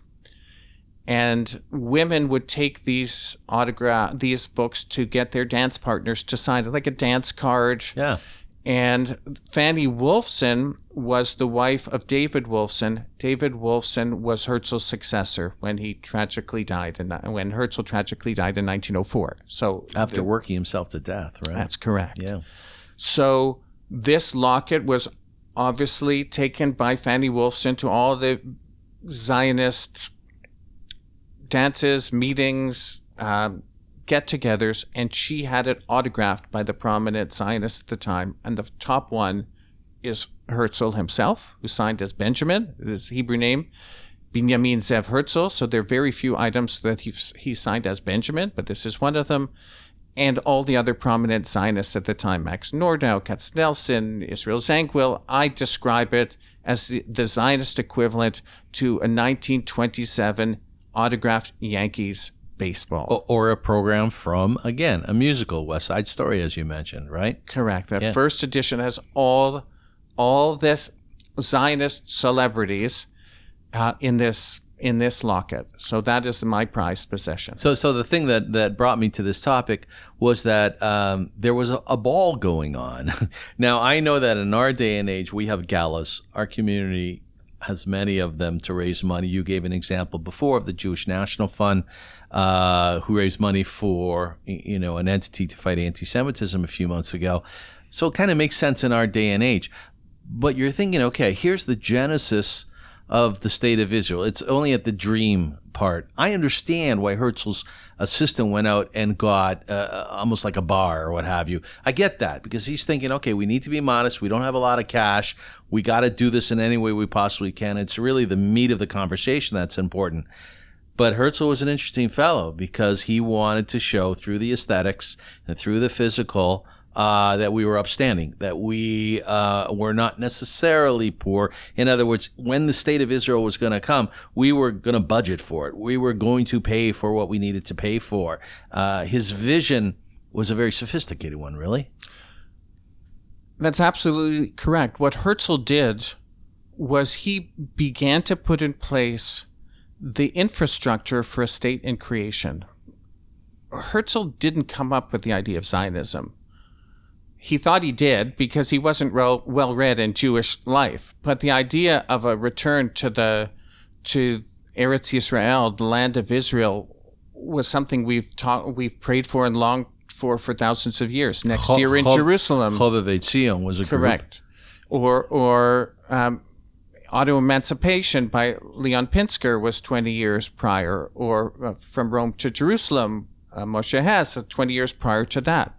And women would take these autograph these books to get their dance partners to sign it, like a dance card. Yeah. And Fanny Wolfson was the wife of David Wolfson. David Wolfson was Herzl's successor when he tragically died, and when Herzl tragically died in 1904. So After working himself to death, right? that's correct. yeah. So this locket was obviously taken by Fanny Wolfson to all the Zionist dances, meetings, um, get-togethers, and she had it autographed by the prominent Zionists at the time. And the top one is Herzl himself, who signed as Benjamin, his Hebrew name. Binyamin Zev Herzl. So there are very few items that he he signed as Benjamin, but this is one of them and all the other prominent Zionists at the time, Max Nordau, Katz Nelson, Israel Zangwill. I describe it as the, the Zionist equivalent to a 1927 autographed Yankees baseball. Or a program from, again, a musical, West Side Story, as you mentioned, right? Correct. That Yeah. first edition has all all this Zionist celebrities uh, in this in this locket. So that is my prized possession. So, so the thing that, that brought me to this topic was that um, there was a, a ball going on. now, I know that in our day and age, we have galas. Our community has many of them to raise money. You gave an example before of the Jewish National Fund, uh, who raised money for you know an entity to fight anti-Semitism a few months ago. So it kind of makes sense in our day and age. But you're thinking, okay, here's the genesis of the state of Israel. It's only at the dream part. I understand why Herzl's assistant went out and got uh, almost like a bar or what have you. I get that because he's thinking, okay, we need to be modest. We don't have a lot of cash. We got to do this in any way we possibly can. It's really the meat of the conversation that's important. But Herzl was an interesting fellow because he wanted to show through the aesthetics and through the physical uh, that we were upstanding, that we uh, were not necessarily poor. In other words, when the state of Israel was going to come, we were going to budget for it. We were going to pay for what we needed to pay for. Uh, his vision was a very sophisticated one, really. That's absolutely correct. What Herzl did was he began to put in place the infrastructure for a state in creation. Herzl didn't come up with the idea of Zionism. He thought he did because he wasn't well, well read in Jewish life. But the idea of a return to the to Eretz Yisrael, the land of Israel, was something we've taught, we've prayed for and longed for for thousands of years. Next year in Chov- Jerusalem, Chovevei Tzion was a group. Correct. Or or um, auto emancipation by Leon Pinsker was 20 years prior, or uh, from Rome to Jerusalem, uh, Moshe Hess, uh, 20 years prior to that.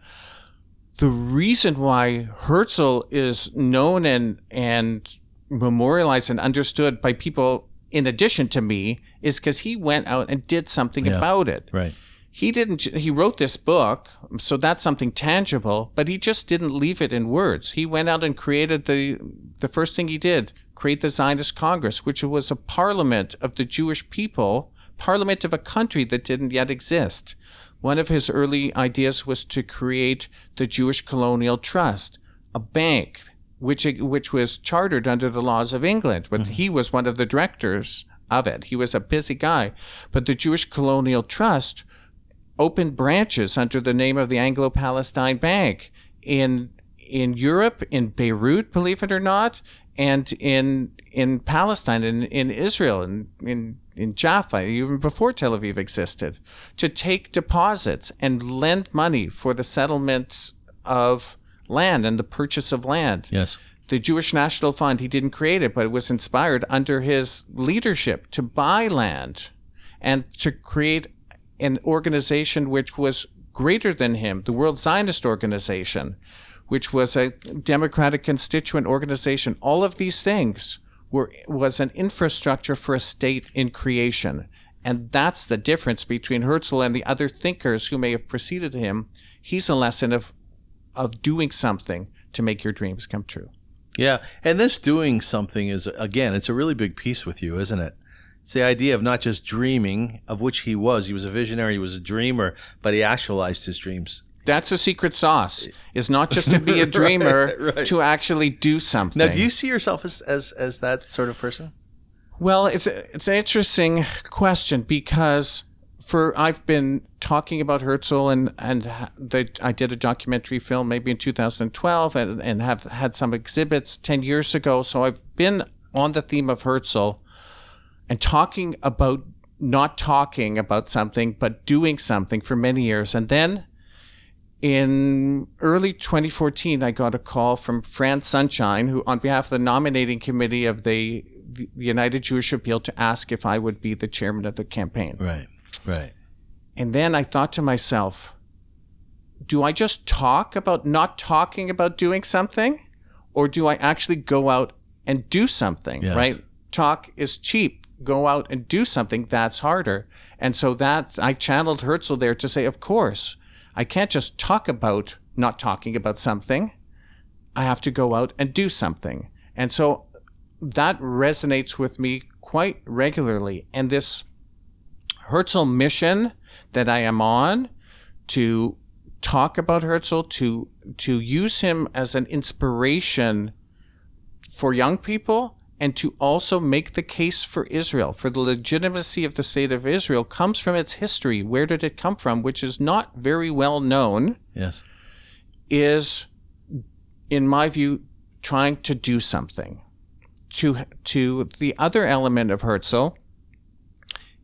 The reason why Herzl is known and and memorialized and understood by people in addition to me is because he went out and did something Yeah. about it Right. he didn't he wrote this book so that's something tangible but he just didn't leave it in words he went out and created the the first thing he did create the zionist congress which was a parliament of the jewish people parliament of a country that didn't yet exist one of his early ideas was to create the jewish colonial trust a bank which which was chartered under the laws of England, but mm-hmm. he was one of the directors of it. He was a busy guy, but the Jewish Colonial Trust opened branches under the name of the Anglo-Palestine Bank in in Europe, in Beirut, believe it or not, and in in Palestine, in in Israel, and in in Jaffa, even before Tel Aviv existed, to take deposits and lend money for the settlements of land and the purchase of land Yes. the Jewish National Fund, he didn't create it, but it was inspired under his leadership to buy land and to create an organization which was greater than him, the World Zionist Organization, which was a democratic constituent organization. All of these things were was an infrastructure for a state in creation. And that's the difference between Herzl and the other thinkers who may have preceded him. He's a lesson of of doing something to make your dreams come true. Yeah, and this doing something is again, it's a really big piece with you, isn't it? It's the idea of not just dreaming, of which he was. He was a visionary, he was a dreamer, but he actualized his dreams. That's the secret sauce. Is not just to be a dreamer, right, right. to actually do something. Now, do you see yourself as, as as that sort of person? Well, it's it's an interesting question because for I've been talking about Herzl and and the, I did a documentary film maybe in 2012 and, and have had some exhibits 10 years ago. So I've been on the theme of Herzl and talking about not talking about something but doing something for many years. And then in early 2014, I got a call from Franz Sunshine, who, on behalf of the nominating committee of the, the United Jewish Appeal, to ask if I would be the chairman of the campaign. Right. Right. And then I thought to myself, do I just talk about not talking about doing something? Or do I actually go out and do something? Yes. Right? Talk is cheap. Go out and do something. That's harder. And so that I channeled Herzl there to say, of course, I can't just talk about not talking about something. I have to go out and do something. And so that resonates with me quite regularly. And this Herzl mission that I am on to talk about Herzl, to to use him as an inspiration for young people and to also make the case for Israel, for the legitimacy of the state of Israel comes from its history. Where did it come from? Which is not very well known. Yes. Is, in my view, trying to do something. To, to the other element of Herzl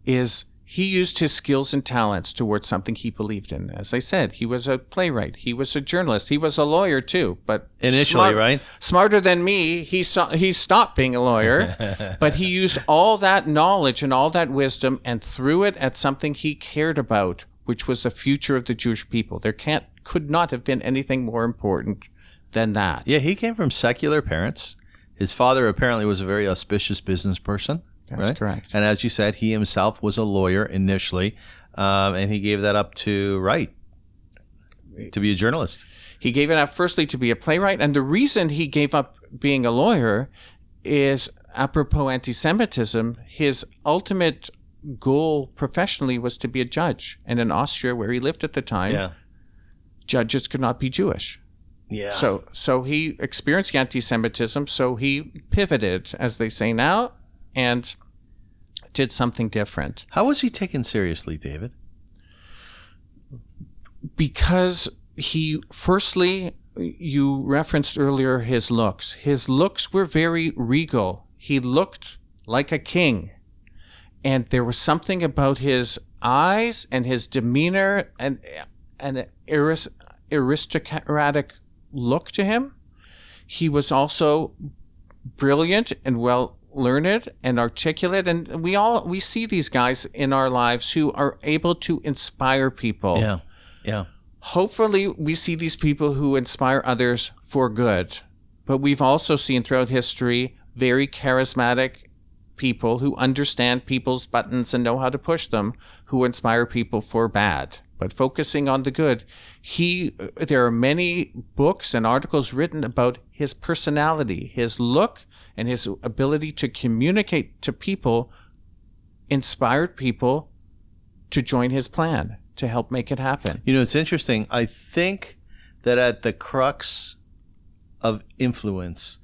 is he used his skills and talents towards something he believed in. As I said, he was a playwright, he was a journalist, he was a lawyer too. But initially, smart, right? Smarter than me, he saw, he stopped being a lawyer, but he used all that knowledge and all that wisdom and threw it at something he cared about, which was the future of the Jewish people. There can't could not have been anything more important than that. Yeah, he came from secular parents. His father apparently was a very auspicious business person. That's right? correct. And as you said, he himself was a lawyer initially, um, and he gave that up to write, to be a journalist. He gave it up firstly to be a playwright, and the reason he gave up being a lawyer is apropos anti-Semitism. His ultimate goal professionally was to be a judge, and in Austria, where he lived at the time, yeah. judges could not be Jewish. Yeah. So so he experienced anti-Semitism. So he pivoted, as they say now, and did something different. How was he taken seriously, David? Because he, firstly, you referenced earlier his looks. His looks were very regal. He looked like a king. And there was something about his eyes and his demeanor and an aristocratic look to him. He was also brilliant and well learned and articulate. And we all we see these guys in our lives who are able to inspire people. Yeah. Yeah. Hopefully we see these people who inspire others for good. But we've also seen throughout history very charismatic people who understand people's buttons and know how to push them who inspire people for bad. But focusing on the good he there are many books and articles written about his personality his look and his ability to communicate to people inspired people to join his plan to help make it happen. You know, it's interesting. I think that at the crux of influence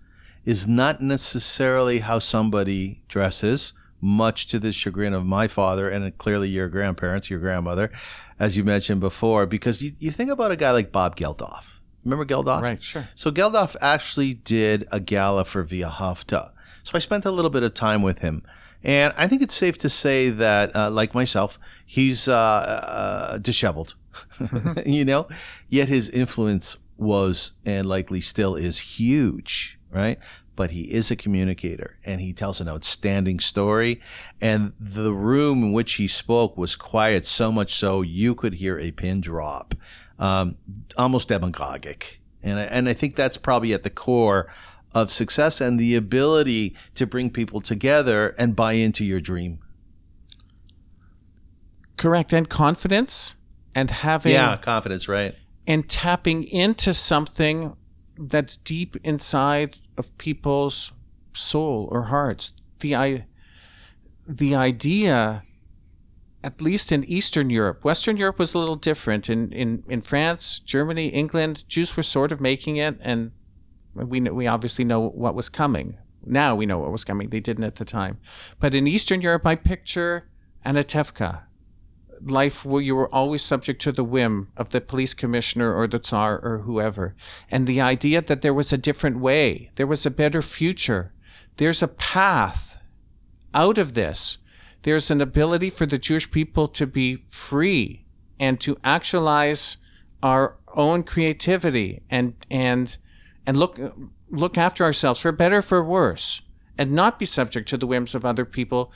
is not necessarily how somebody dresses, much to the chagrin of my father and clearly your grandparents, your grandmother, as you mentioned before, because you, you think about a guy like Bob Geldof Remember Geldof? Right, sure. So Geldof actually did a gala for V'ahavta. So I spent a little bit of time with him. And I think it's safe to say that, uh, like myself, he's uh, uh, disheveled, you know? Yet his influence was and likely still is huge. right? But he is a communicator and he tells an outstanding story. And the room in which he spoke was quiet, so much so you could hear a pin drop, um, almost demagogic. And I, and I think that's probably at the core of success and the ability to bring people together and buy into your dream. Correct. And confidence and having Yeah, confidence, right? and tapping into something that's deep inside of people's soul or hearts. The I the idea at least in Eastern Europe. Western Europe was a little different. In, in, in France, Germany, England, Jews were sort of making it, and we, we obviously know what was coming. Now we know what was coming. They didn't at the time. But in Eastern Europe, I picture Anatevka, life where you were always subject to the whim of the police commissioner or the Tsar or whoever. And the idea that there was a different way, there was a better future, there's a path out of this. There's an ability for the Jewish people to be free and to actualize our own creativity and and and look look after ourselves for better for worse and not be subject to the whims of other people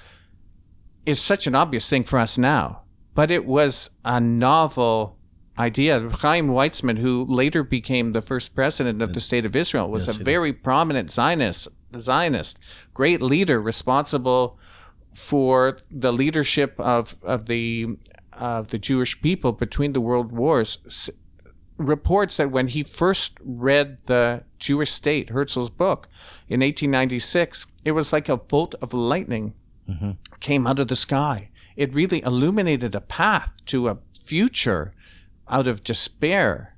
is such an obvious thing for us now but it was a novel idea. Chaim Weizmann, who later became the first president of the state of Israel, was Yes, a he did. very prominent Zionist, Zionist, great leader, responsible for the leadership of of the of the Jewish people between the world wars. S- reports that when he first read the Jewish State, Herzl's book, in 1896, it was like a bolt of lightning mm-hmm. came out of the sky. It really illuminated a path to a future out of despair.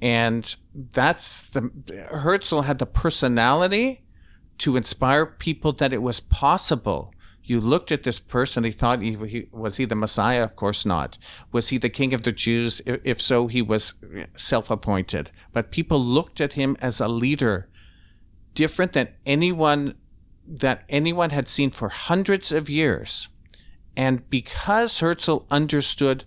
And that's the Herzl had the personality to inspire people that it was possible. You looked at this person, he thought he, he was he the Messiah? Of course not. Was he the king of the Jews? If, if so, he was eh, self-appointed. But people looked at him as a leader, different than anyone that anyone had seen for hundreds of years. And because Herzl understood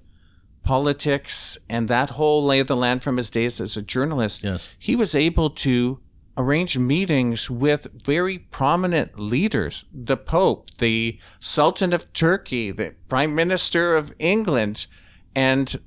politics and that whole lay of the land from his days as a journalist, Yes. he was able to arrange meetings with very prominent leaders the Pope, the Sultan of Turkey, the Prime Minister of England, and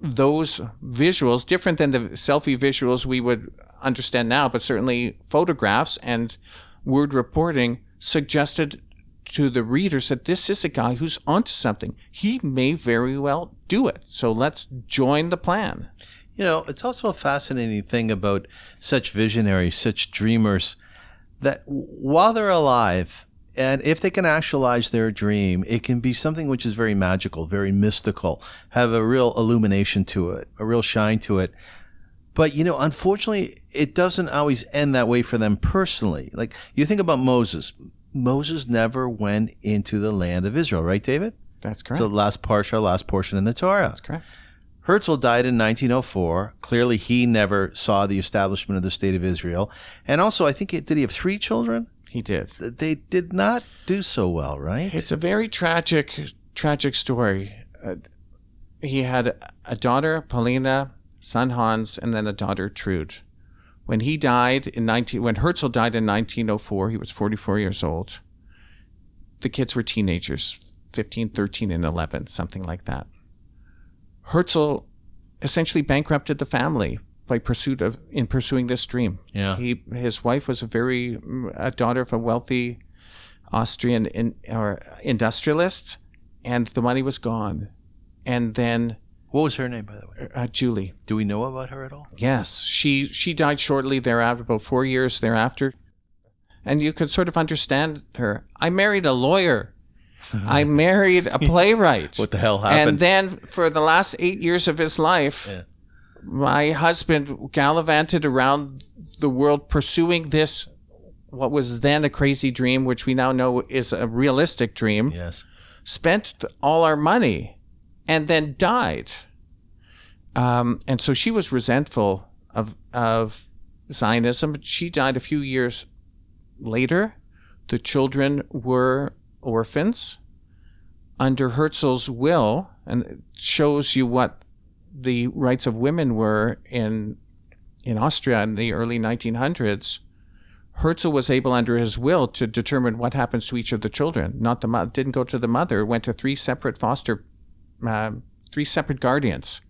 those visuals, different than the selfie visuals we would understand now, but certainly photographs and word reporting suggested to the readers that this is a guy who's onto something. He may very well do it. So let's join the plan. You know, it's also a fascinating thing about such visionaries, such dreamers, that while they're alive, and if they can actualize their dream, it can be something which is very magical, very mystical, have a real illumination to it, a real shine to it. But, you know, unfortunately, it doesn't always end that way for them personally. Like, you think about Moses. Moses never went into the land of Israel, right, David? That's It's correct. the last parsha, last portion in the Torah. That's correct. Herzl died in 1904. Clearly, he never saw the establishment of the state of Israel. And also, I think, it, did he have three children? He did. They did not do so well, right? It's a very tragic, tragic story. Uh, he had a daughter, Paulina, son Hans, and then a daughter, Trude. When he died in 19, when Herzl died in 1904, he was 44 years old. The kids were teenagers, 15, 13, and 11, something like that. Herzl essentially bankrupted the family by pursuit of in pursuing this dream. Yeah. He his wife was a very a daughter of a wealthy Austrian in, or industrialist, and the money was gone. And then what was her name, by the way? uh, Julie, Do we know about her at all? yes, she she died shortly thereafter, about four years thereafter. And you could sort of understand her. I married a lawyer. I married a playwright. What the hell happened? And then for the last eight years of his life, Yeah. my husband gallivanted around the world pursuing this, what was then a crazy dream, which we now know is a realistic dream, yes. spent all our money, and then died. Um, and so she was resentful of, of Zionism. She died a few years later. The children were orphans under Herzl's will, and shows you what the rights of women were in in Austria in the early 1900s. Herzl was able, under his will, to determine what happens to each of the children. Not the mother, didn't go to the mother. Went to three separate foster, uh, three separate guardians,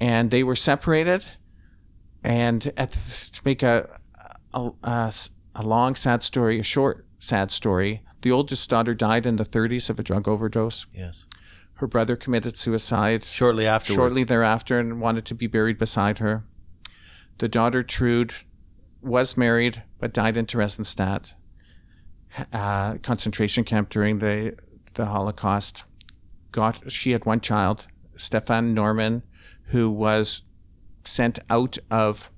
and they were separated. And at the, to make a, a, a a long sad story, a short sad story, the oldest daughter died in the 30s of a drug overdose. Yes. Her brother committed suicide Shortly afterwards. shortly thereafter and wanted to be buried beside her. The daughter, Trude, was married but died in Theresienstadt, uh, concentration camp during the, the Holocaust. Got she had one child, Stefan Norman, who was sent out of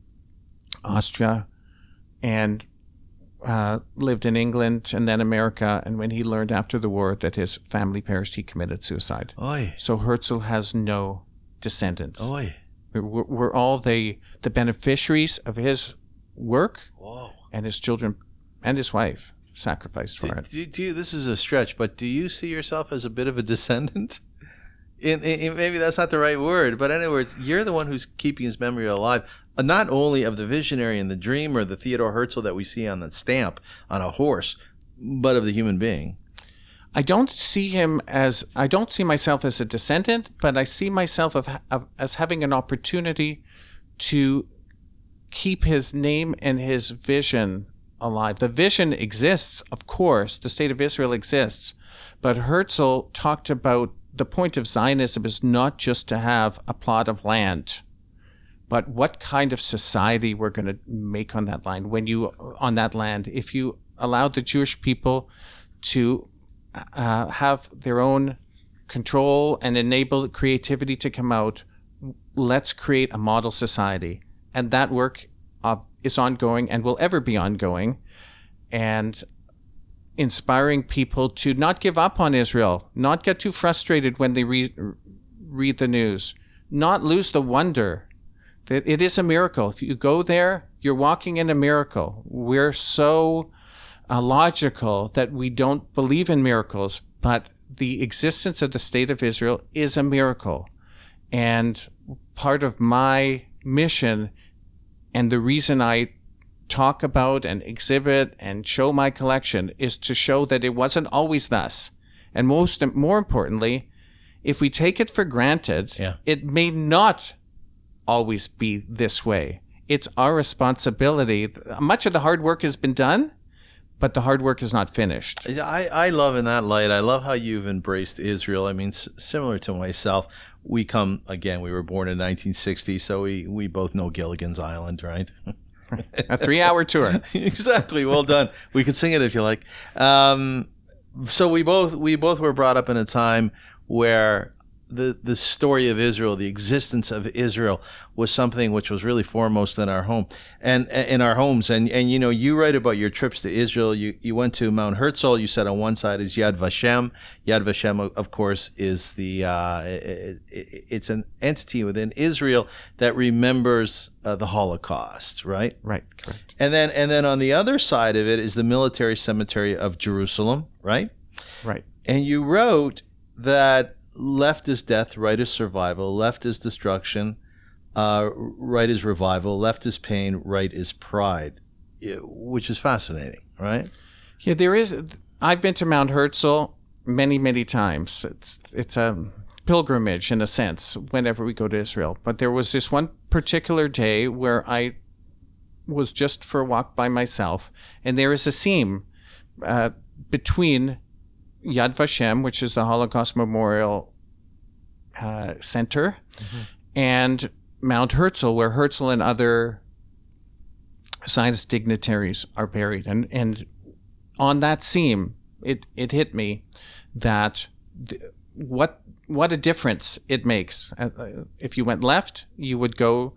Austria and uh, lived in England and then America. And when he learned after the war that his family perished, he committed suicide. Oi. So Herzl has no descendants. Oi. We're, we're all the the beneficiaries of his work, Whoa. and his children and his wife sacrificed for Do, it. do, do you, this is a stretch, but do you see yourself as a bit of a descendant? Maybe that's not the right word, but in other words, you're the one who's keeping his memory alive, uh, not only of the visionary and the dreamer, the Theodore Herzl that we see on the stamp on a horse, but of the human being. I don't see him as I don't see myself as a descendant, but I see myself of, of, as having an opportunity to keep his name and his vision alive. The vision exists, of course. The state of Israel exists, but Herzl talked about the point of Zionism is not just to have a plot of land, but what kind of society we're going to make on that land. When you on that land, if you allow the Jewish people to uh, have their own control and enable creativity to come out, let's create a model society. And that work uh, is ongoing and will ever be ongoing. And inspiring people to not give up on Israel, not get too frustrated when they re- read the news, not lose the wonder that it is a miracle. If you go there, you're walking in a miracle. We're so uh, logical that we don't believe in miracles, but the existence of the state of Israel is a miracle. And part of my mission and the reason I talk about and exhibit and show my collection is to show that it wasn't always thus. And most more importantly, if we take it for granted, Yeah. it may not always be this way. It's our responsibility. Much of the hard work has been done, but the hard work is not finished. I, I love in that light. I love how you've embraced Israel. I mean, s- similar to myself, we come again. We were born in 1960, so we we both know Gilligan's Island, right? A three hour tour. exactly. Well done. We could sing it if you like. Um, so we both we both were brought up in a time where the the story of Israel, the existence of Israel, was something which was really foremost in our home and in our homes. And and you know, you write about your trips to Israel. You you went to Mount Herzl. You said on one side is Yad Vashem. Yad Vashem, of- course, is the uh, it, it, it's an entity within Israel that remembers uh, the Holocaust, right? Right, correct. And then and then on the other side of it is the military cemetery of Jerusalem, right? Right. And you wrote that left is death, right is survival, left is destruction, uh, right is revival, left is pain, right is pride, which is fascinating, right? Yeah, there is. I've been to Mount Herzl many, many times. It's it's a pilgrimage in a sense whenever we go to Israel. But there was this one particular day where I was just for a walk by myself, and there is a seam uh, between Yad Vashem, which is the Holocaust Memorial uh, Center, and Mount Herzl, where Herzl and other Zionist dignitaries are buried. And and on that seam, it it hit me that th- what what a difference it makes. Uh, uh, If you went left, you would go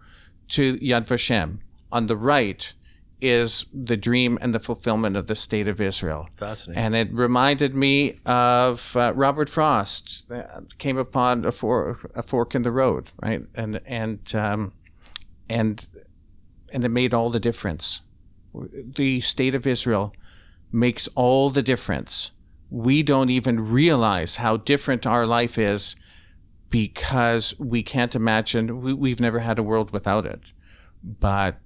to Yad Vashem. On the right is the dream and the fulfillment of the state of Israel. Fascinating. And it reminded me of uh, Robert Frost. Uh, came upon a, for, a fork in the road, right? And and um, and and it made all the difference. The state of Israel makes all the difference. We don't even realize how different our life is because we can't imagine. We, we've never had a world without it, but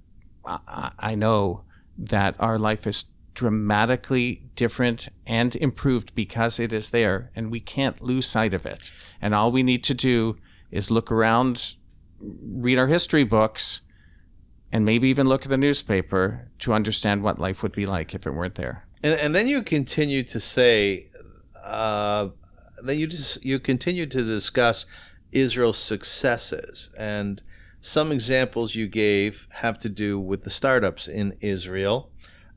I, know that our life is dramatically different and improved because it is there and we can't lose sight of it. And all we need to do is look around, read our history books, and maybe even look at the newspaper to understand what life would be like if it weren't there. And, and then you continue to say, uh, then you just you continue to discuss Israel's successes, and some examples you gave have to do with the startups in Israel.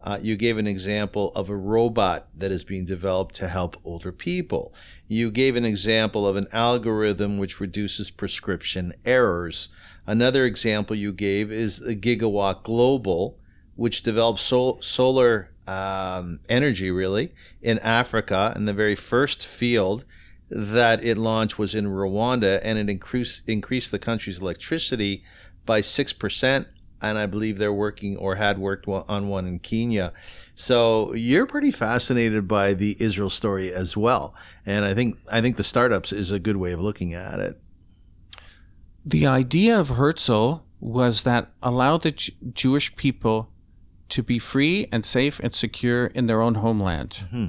Uh, you gave an example of a robot that is being developed to help older people. You gave an example of an algorithm which reduces prescription errors. Another example you gave is the Gigawatt Global, which develops sol- solar um, energy, really, in Africa. in the very first field that it launched was in Rwanda, and it increased, increased the country's electricity by 6%. And I believe they're working or had worked on one in Kenya. So you're pretty fascinated by the Israel story as well. And I think I think the startups is a good way of looking at it. The idea of Herzl was that allow the J- Jewish people to be free and safe and secure in their own homeland mm-hmm.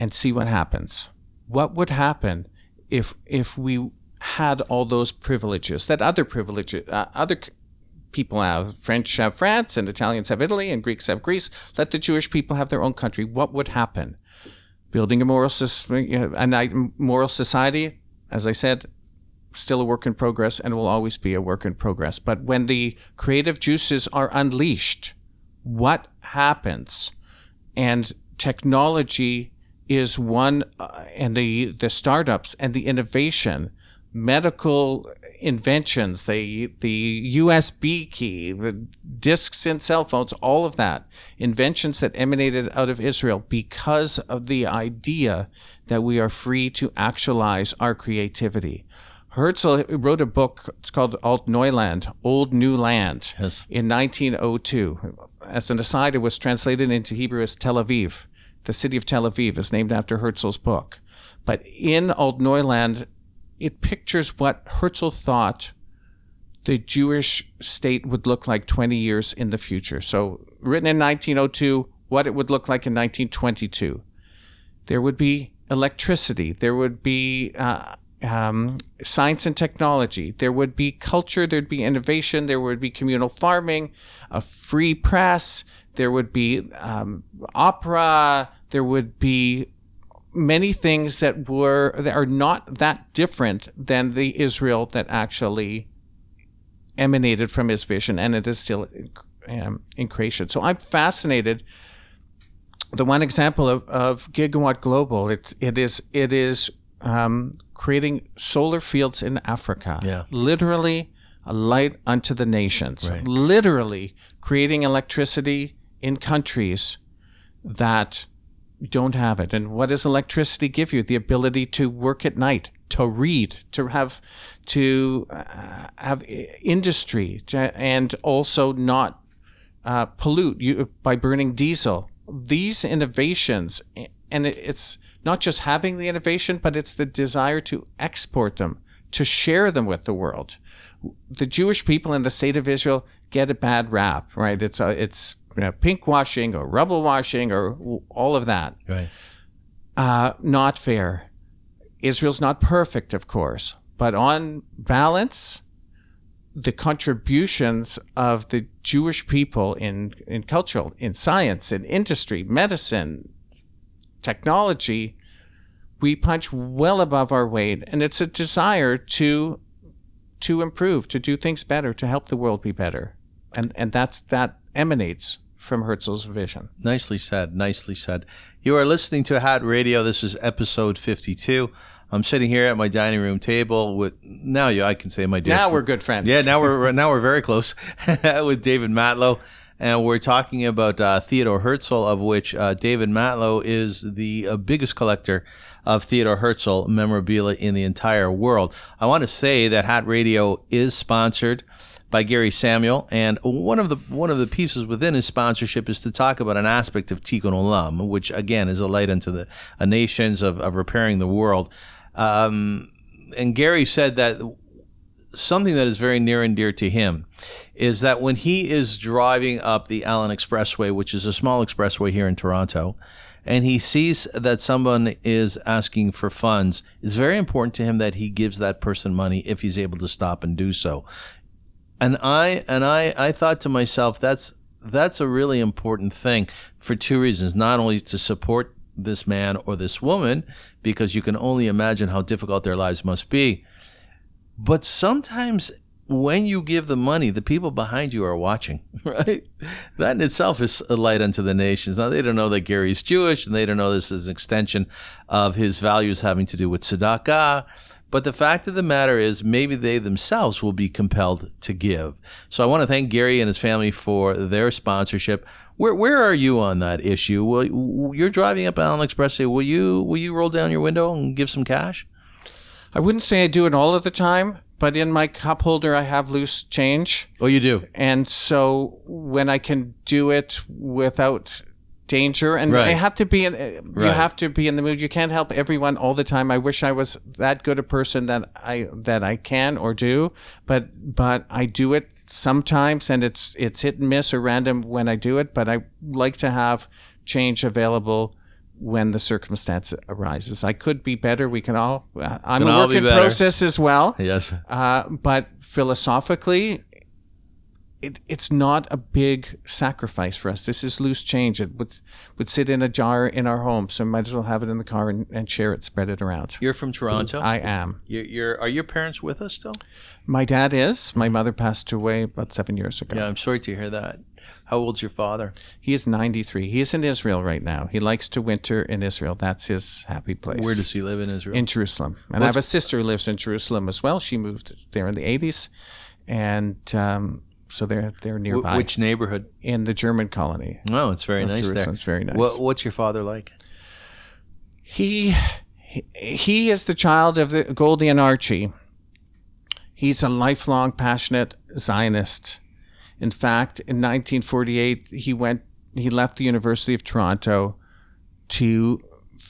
and see what happens. What would happen if if we had all those privileges that other privileges uh, other people have French have France and Italians have Italy and Greeks have Greece let the Jewish people have their own country what would happen building a moral system, a moral society as I said still a work in progress and will always be a work in progress. But when the creative juices are unleashed, what happens? And technology is one, uh, and the, the startups and the innovation, medical inventions, the, the USB key, the discs in cell phones, all of that, inventions that emanated out of Israel because of the idea that we are free to actualize our creativity. Herzl wrote a book. It's called Alt Neuland, Old New Land, yes. in 1902. As an aside, it was translated into Hebrew as Tel Aviv. The city of Tel Aviv is named after Herzl's book. But in Old Neuland, it pictures what Herzl thought the Jewish state would look like 20 years in the future. So, written in 1902, what it would look like in 1922. There would be electricity. There would be uh, um, science and technology. There would be culture, there'd be innovation, there would be communal farming, a free press, there would be um, opera, there would be many things that were that are not that different than the Israel that actually emanated from his vision, and it is still um, in creation. So I'm fascinated. The one example of, of Gigawatt Global, it's it is it is um, creating solar fields in Africa. Yeah. Literally a light unto the nations. Right. Literally creating electricity in countries that don't have it. And what does electricity give you? The ability to work at night, to read, to have to uh, have industry, and also not uh, pollute you by burning diesel. These innovations, and it's not just having the innovation, but it's the desire to export them, to share them with the world. The Jewish people in the state of Israel get a bad rap, right? It's a, it's you know, pink washing or rubble washing or all of that. Right. Uh, not fair. Israel's not perfect, of course, but on balance, the contributions of the Jewish people in, in cultural, in science, in industry, medicine, technology, we punch well above our weight, and it's a desire to to improve, to do things better, to help the world be better, and and that's that emanates from Herzl's vision. Nicely said. Nicely said. You are listening to Hat Radio. This is episode fifty-two. I'm sitting here at my dining room table with now you I can say my dear. Now we're good friends. Yeah, now we're now we're very close with David Matlow and we're talking about uh, Theodore Herzl, of which uh, David Matlow is the uh, biggest collector of Theodore Herzl memorabilia in the entire world. I want to say that Hat Radio is sponsored by Gary Samuel, and one of the one of the pieces within his sponsorship is to talk about an aspect of Tikkun Olam, which again is a light unto the nations of, of repairing the world. Um, and Gary said that something that is very near and dear to him is that when he is driving up the Allen Expressway, which is a small expressway here in Toronto, and he sees that someone is asking for funds, it's very important to him that he gives that person money if he's able to stop and do so. And I and I I thought to myself that's that's a really important thing for two reasons. Not only to support this man or this woman, because you can only imagine how difficult their lives must be. But sometimes when you give the money, the people behind you are watching, right? That in itself is a light unto the nations. Now, they don't know that Gary's Jewish, and they don't know this is an extension of his values having to do with tzedakah. But the fact of the matter is, maybe they themselves will be compelled to give. So I want to thank Gary and his family for their sponsorship. Where where are you on that issue? Will, you're driving up Allen Expressway. Will you will you roll down your window and give some cash? I wouldn't say I do it all of the time, but in my cup holder I have loose change. Oh, you do. And so when I can do it without danger and Right. I have to be in you Right. have to be in the mood. You can't help everyone all the time. I wish I was that good a person that I that I can or do, but but I do it sometimes and it's it's hit and miss or random when I do it, but I like to have change available when the circumstance arises. I could be better. We can all uh, I'm Can a work in process as well. Yes. Uh, but philosophically, it, it's not a big sacrifice for us. This is loose change. It would would sit in a jar in our home, so might as well have it in the car and, and share it, spread it around. You're from Toronto. I am. You're, you're are your parents with us still? My dad is. My mother passed away about seven years ago. Yeah, I'm sorry to hear that. How old's your father? He is 93. He is in Israel right now. He likes to winter in Israel. That's his happy place. Where does he live in Israel? in Jerusalem. And I have a sister who lives in Jerusalem as well. She moved there in the 80s. And um, so they're they're nearby. which neighborhood? in the German colony. Oh, it's very nice Jerusalem. there. It's very nice. What, what's your father like? He he- he is the child of the Goldie and Archie. He's a lifelong passionate Zionist. In fact, in 1948, he went he left the University of Toronto to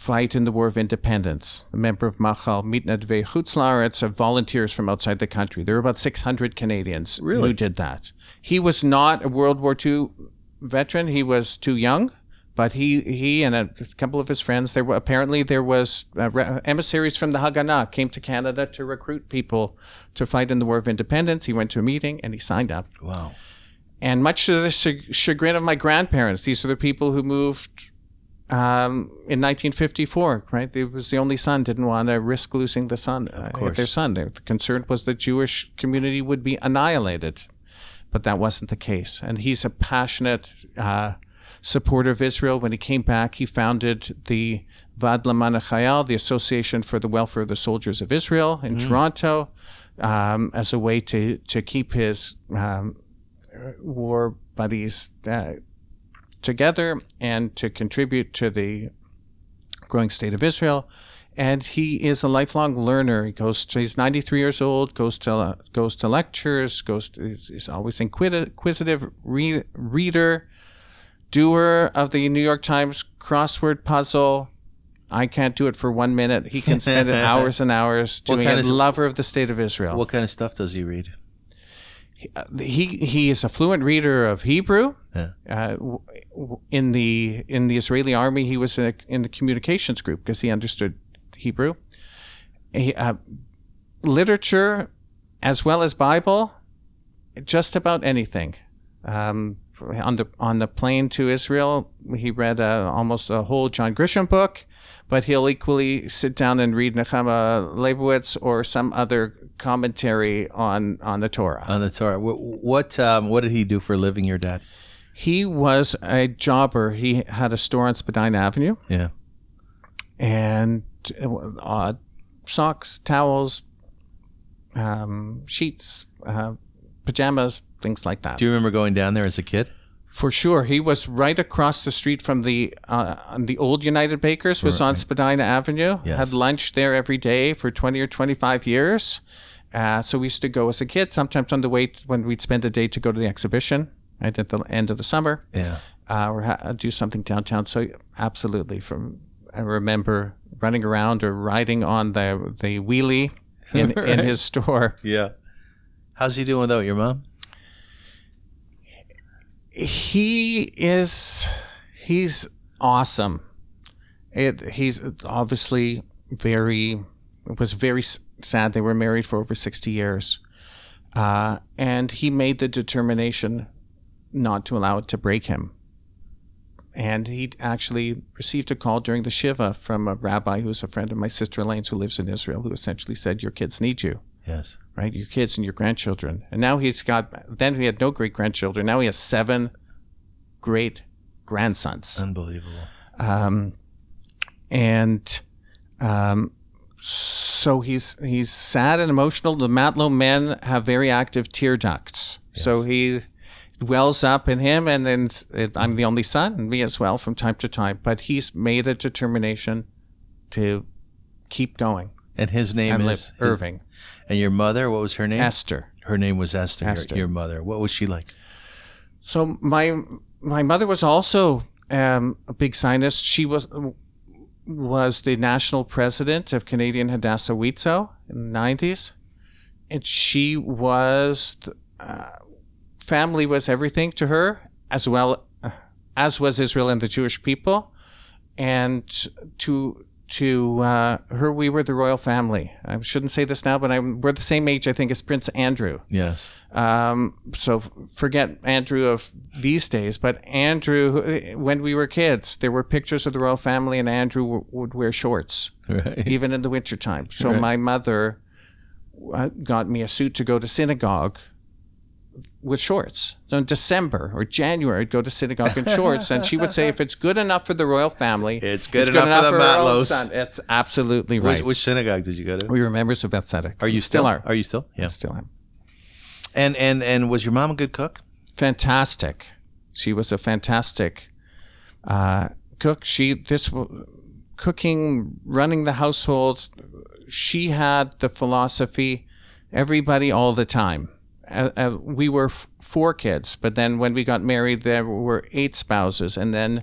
fight in the War of Independence. A member of Machal Mitnadvei Chutzlaretz of volunteers from outside the country. There were about 600 Canadians Really? who did that. He was not a World War II veteran. He was too young, but he he and a couple of his friends there were apparently there was uh, re- emissaries from the Haganah came to Canada to recruit people to fight in the War of Independence. He went to a meeting and he signed up. Wow. And much to the chag- chagrin of my grandparents, these are the people who moved um, in 1954, right? It was the only son didn't want to risk losing the son, uh, their son. Their concern was the Jewish community would be annihilated, but that wasn't the case. And he's a passionate uh, supporter of Israel. When he came back, he founded the Vad Laman Chayal, the Association for the Welfare of the Soldiers of Israel in Toronto, um, as a way to to keep his um, war buddies uh, together and to contribute to the growing state of Israel. And he is a lifelong learner. He goes to, he's 93 years old, goes to, goes to lectures, goes to, he's, he's always inquisi- inquisitive re- reader, doer of the New York Times crossword puzzle. I can't do it for one minute. He can spend hours and hours doing it. of- Lover of the state of Israel. What kind of stuff does he read? He he is a fluent reader of Hebrew. Yeah. Uh, in the in the Israeli army, he was in, in the communications group because he understood Hebrew. He, uh, literature, as well as Bible, just about anything. Um, on the on the plane to Israel, he read uh, almost a whole John Grisham book, but he'll equally sit down and read Nechama Leibowitz or some other commentary on on the Torah. On the Torah. What what, um, what did he do for a living? Your dad? He was a jobber. He had a store on Spadina Avenue Yeah. and uh, socks, towels, um, sheets, uh, pajamas, things like that. Do you remember going down there as a kid? For sure, he was right across the street from the uh, on the old United Bakers. Was on Spadina Avenue. Yes. Had lunch there every day for twenty or twenty five years. Uh, so we used to go as a kid. Sometimes on the way t- when we'd spend a day to go to the exhibition. Right at the end of the summer. Yeah. uh, or ha- do something downtown. So absolutely, from I remember running around or riding on the the wheelie in, in his store. Yeah. How's he doing without your mom? He is he's awesome. It he's obviously very it was very sad. They were married for over sixty years, uh, and he made the determination not to allow it to break him. And he actually received a call during the shiva from a rabbi who's a friend of my sister Elaine's who lives in Israel, who essentially said, "Your kids need you." Yes. right? Your kids and your grandchildren. And now he's got, then he had no great grandchildren. Now he has seven great grandsons. Unbelievable. Um, and um, so he's he's sad and emotional. The Matlow men have very active tear ducts. So he wells up in him, and then it, I'm the only son, and me as well from time to time. But he's made a determination to keep going And his name and is his- Irving, and your mother, what was her name? Esther. Her name was Esther. your- Esther. Your, mother. What was she like? So my my mother was also um, a big Zionist. She was was the national president of Canadian Hadassah WIZO in the nineties, and she was uh, family was everything to her, as well as was Israel and the Jewish people, and to to uh, her we were the royal family. I shouldn't say this now, but I'm, we're the same age I think as Prince Andrew. Yes. Um, so forget Andrew of these days, but Andrew, when we were kids, there were pictures of the royal family, and Andrew w- would wear shorts, Right. even in the wintertime. So Right. my mother uh, got me a suit to go to synagogue with shorts. So in December or January, I'd go to synagogue in shorts, and she would say, if it's good enough for the royal family, It's good enough for the own son." It's absolutely right. which synagogue did you go to? we were members of Beth Tzedec. Are you still still are? Are you still? Yeah. Still am. And and and was your mom a good cook? fantastic. She was a fantastic uh, cook. She this cooking, running the household. She had the philosophy, everybody all the time. Uh, uh, we were f- four kids, but then when we got married, there were eight spouses, and then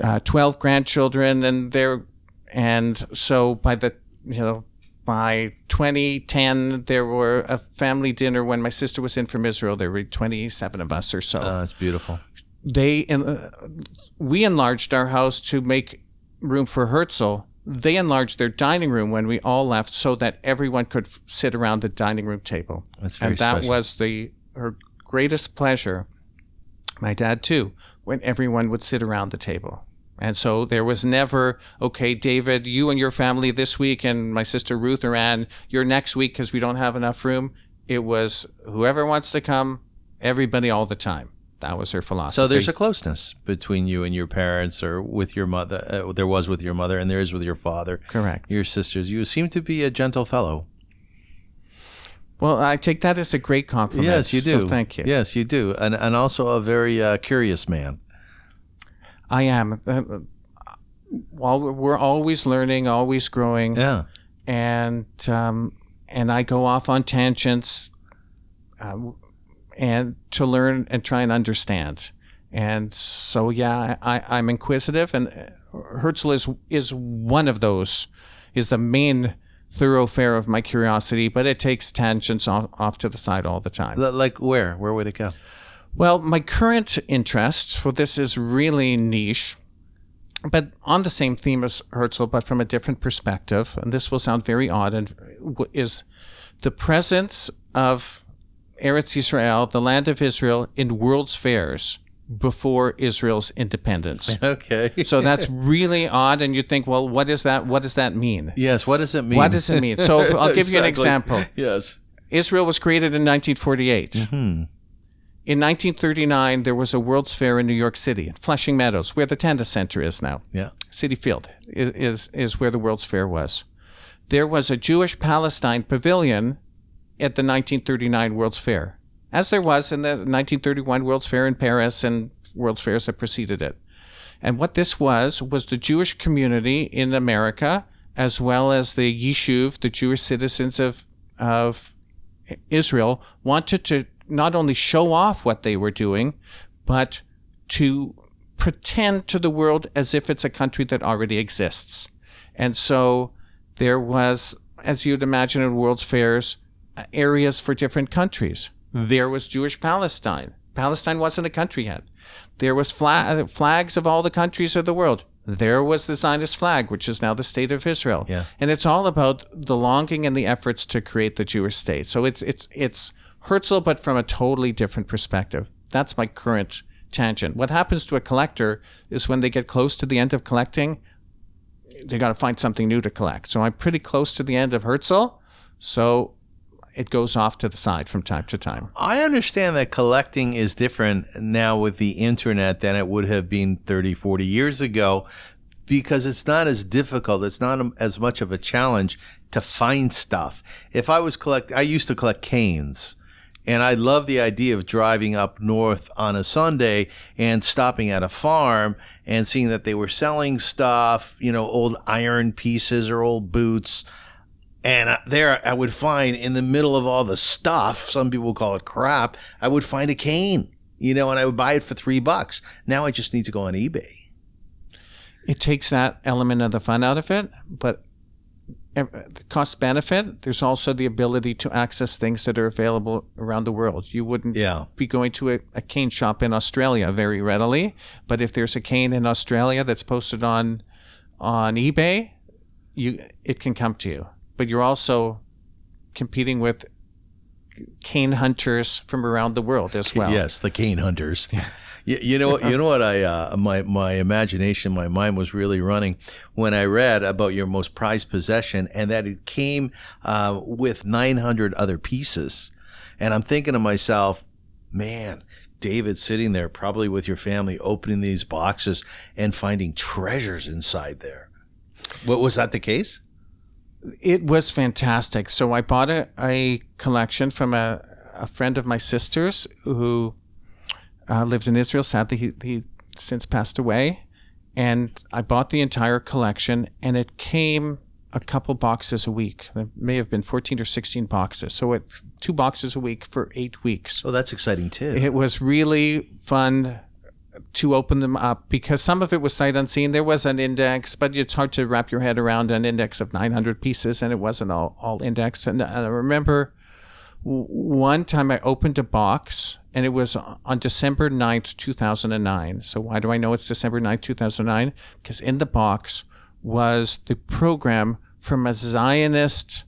uh, twelve grandchildren, and there, and so by the you know by 2010 there were a family dinner when my sister was in from Israel. There were 27 of us or so Oh, it's beautiful. they uh, we enlarged our house to make room for Herzl. They enlarged their dining room when we all left, so that everyone could f- sit around the dining room table. That's very and that special. was the her greatest pleasure. My dad too, when everyone would sit around the table. And so there was never, okay, David, you and your family this week, and my sister Ruth or Ann, you're next week because we don't have enough room. It was whoever wants to come, everybody all the time. That was her philosophy. So there's a closeness between you and your parents, or with your mother. Uh, there was with your mother, and there is with your father, correct. your sisters. You seem to be a gentle fellow. Well, I take that as a great compliment. Yes, you do. So thank you. Yes, you do, and and also a very uh, curious man. I am. Uh, while we're always learning, always growing, Yeah. and um, and I go off on tangents, uh, and to learn and try and understand. And so, yeah, I, I'm inquisitive, and Herzl is is one of those, is the main thoroughfare of my curiosity. But it takes tangents off, off to the side all the time. Like where? Where would it go? Well, my current interest, well, this is really niche, but on the same theme as Herzl, but from a different perspective, and this will sound very odd, and is the presence of Eretz Israel, the land of Israel, in world's fairs before Israel's independence. Okay. so that's really odd, and you think, well, what is that? What does that mean? yes. What does it mean? What does it mean? So I'll give you an example. Yes. Israel was created in 1948. Mm-hmm. In 1939, there was a World's Fair in New York City, in Flushing Meadows, where the Tennis Center is now. Yeah. Citi Field is, is, is where the World's Fair was. There was a Jewish Palestine pavilion at the 1939 World's Fair, as there was in the 1931 World's Fair in Paris and World's Fairs that preceded it. And what this was, was the Jewish community in America, as well as the Yishuv, the Jewish citizens of, of Israel, wanted to not only show off what they were doing, but to pretend to the world as if it's a country that already exists. And so there was, as you'd imagine in World's Fairs, areas for different countries. There was Jewish Palestine. Palestine wasn't a country yet. There was flag, flags of all the countries of the world. There was the Zionist flag, which is now the state of Israel. Yeah. And it's all about the longing and the efforts to create the Jewish state. So it's it's it's Herzl, but from a totally different perspective. That's my current tangent. What happens to a collector is when they get close to the end of collecting, they got to find something new to collect. So I'm pretty close to the end of Herzl. So it goes off to the side from time to time. I understand that collecting is different now with the internet than it would have been 30, 40 years ago because it's not as difficult. It's not as much of a challenge to find stuff. If I was collect, I used to collect canes. And I love the idea of driving up north on a Sunday and stopping at a farm and seeing that they were selling stuff, you know, old iron pieces or old boots and there I would find in the middle of all the stuff, some people call it crap, I would find a cane, you know, and I would buy it for three bucks. Now I just need to go on eBay. It takes that element of the fun out of it, but the cost benefit, there's also the ability to access things that are available around the world. You wouldn't yeah. be going to a, a cane shop in Australia very readily, but if there's a cane in Australia that's posted on on eBay, you it can come to you but you're also competing with cane hunters from around the world as well. Yes, the cane hunters. You, you know, you know what? I uh, my my imagination, my mind was really running when I read about your most prized possession, and that it came uh, with 900 other pieces. And I'm thinking to myself, man, David sitting there, probably with your family, opening these boxes and finding treasures inside there. What was that the case? It was fantastic. So I bought a, a collection from a, a friend of my sister's who uh, lived in Israel. Sadly, he, he since passed away. And I bought the entire collection, and it came a couple boxes a week. It may have been 14 or 16 boxes. So it's two boxes a week for eight weeks. Oh, that's exciting too. It was really fun to open them up because some of it was sight unseen. There was an index, but it's hard to wrap your head around an index of 900 pieces, and it wasn't all, all indexed. And, uh, I remember one time I opened a box, and it was on December 9th, 2009. So why do I know it's December 9th, 2009? Because in the box was the program from a Zionist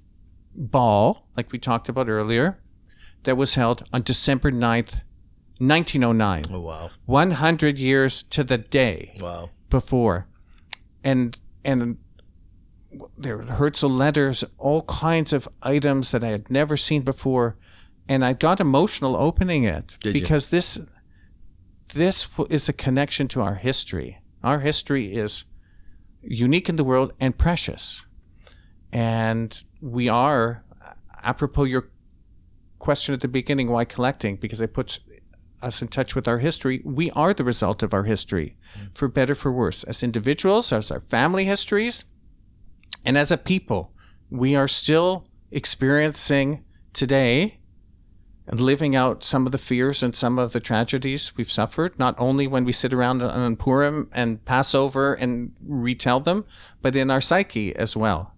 ball, like we talked about earlier, that was held on December 9th, 1909. Oh, wow. 100 years to the day. Wow. Before. And, and there were Herzl letters, all kinds of items that I had never seen before. And I got emotional opening it Did because you? this, this is a connection to our history. Our history is unique in the world and precious. And we are, apropos your question at the beginning, why collecting? Because it puts us in touch with our history, we are the result of our history, for better, for worse. As individuals, as our family histories, and as a people, we are still experiencing today and living out some of the fears and some of the tragedies we've suffered, not only when we sit around on Purim and Passover and retell them, but in our psyche as well.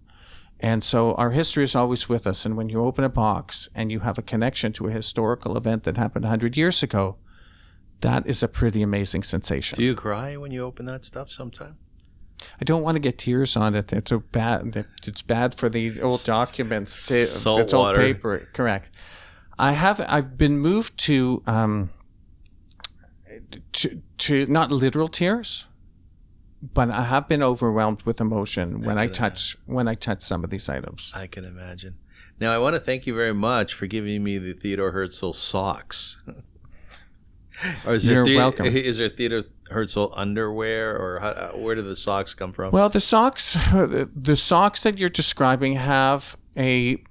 And so our history is always with us. And when you open a box and you have a connection to a historical event that happened 100 years ago, that is a pretty amazing sensation. Do you cry when you open that stuff sometime? I don't want to get tears on it. It's a bad. It's bad for the old documents. To, Salt it's water. old paper. Correct. I have. I've been moved to um, to to not literal tears, but I have been overwhelmed with emotion when I, I touch imagine. when I touch some of these items. I can imagine. Now I want to thank you very much for giving me the Theodore Herzl socks. or is You're there, welcome. Is there Theodore Herzl underwear, or how, uh, where do the socks come from? Well, the socks, the socks that you're describing have a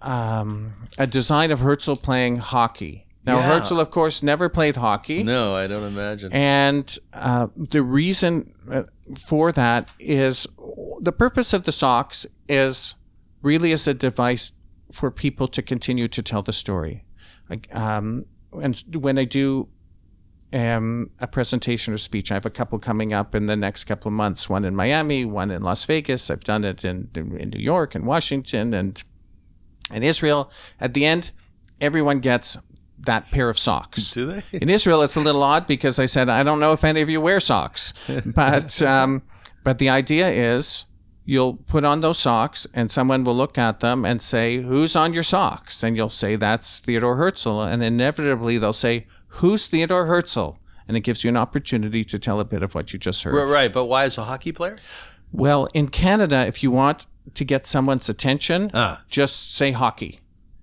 um, a design of Herzl playing hockey. Now, yeah. Herzl, of course, never played hockey. No, I don't imagine. And uh, the reason uh, for that is the purpose of the socks is really as a device for people to continue to tell the story. Um, and when I do um, a presentation or speech, I have a couple coming up in the next couple of months. One in Miami, one in Las Vegas. I've done it in in New York and Washington and In Israel, at the end, everyone gets that pair of socks. Do they? In Israel, it's a little odd because I said I don't know if any of you wear socks, but um, but the idea is you'll put on those socks and someone will look at them and say, "Who's on your socks?" And you'll say, "That's Theodore Herzl," and inevitably they'll say, "Who's Theodore Herzl?" And it gives you an opportunity to tell a bit of what you just heard. Right, but why is a hockey player? Well, in Canada, if you want to get someone's attention, Ah. just say hockey.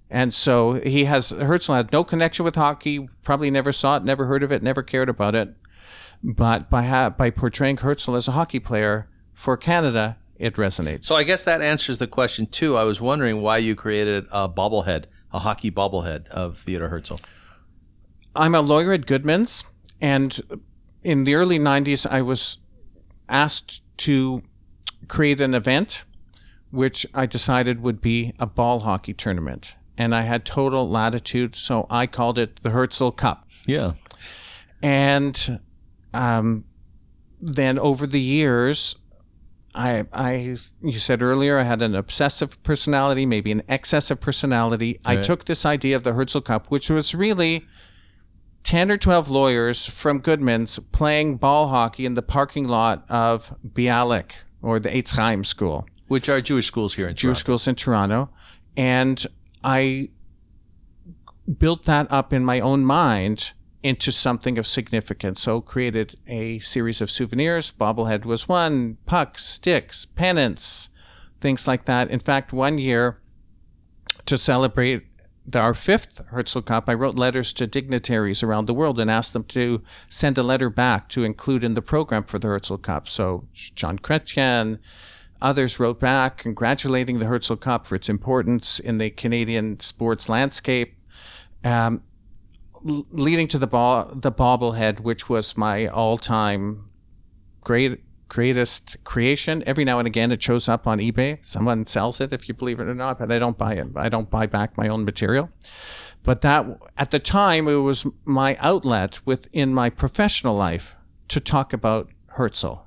And so he has Herzl had no connection with hockey, probably never saw it, never heard of it, never cared about it. But by ha- by portraying Herzl as a hockey player for Canada, it resonates. So I guess that answers the question too. I was wondering why you created a bobblehead, a hockey bobblehead of Theodore Herzl. I'm a lawyer at Goodman's, and in the early 90s, I was asked to create an event which I decided would be a ball hockey tournament. And I had total latitude, so I called it the Herzl Cup. Yeah. And um, then over the years, I, I, you said earlier, I had an obsessive personality, maybe an excessive personality. I took this idea of the Herzl Cup, which was really 10 or 12 lawyers from Goodman's playing ball hockey in the parking lot of Bialik or the Eitz Chaim School. Which are Jewish schools here in Jewish Toronto. schools in Toronto. And I built that up in my own mind into something of significance. So created a series of souvenirs. Bobblehead was one, pucks, sticks, pennants, things like that. In fact, one year to celebrate our fifth Herzl Cup, I wrote letters to dignitaries around the world and asked them to send a letter back to include in the program for the Herzl Cup. So Jean Chrétien, Others wrote back congratulating the Herzl Cup for its importance in the Canadian sports landscape, um, leading to the ball, the bobblehead, which was my all-time great greatest creation. Every now and again, it shows up on eBay. Someone sells it, if you believe it or not, but I don't buy it. I don't buy back my own material. But that at the time, it was my outlet within my professional life to talk about Herzl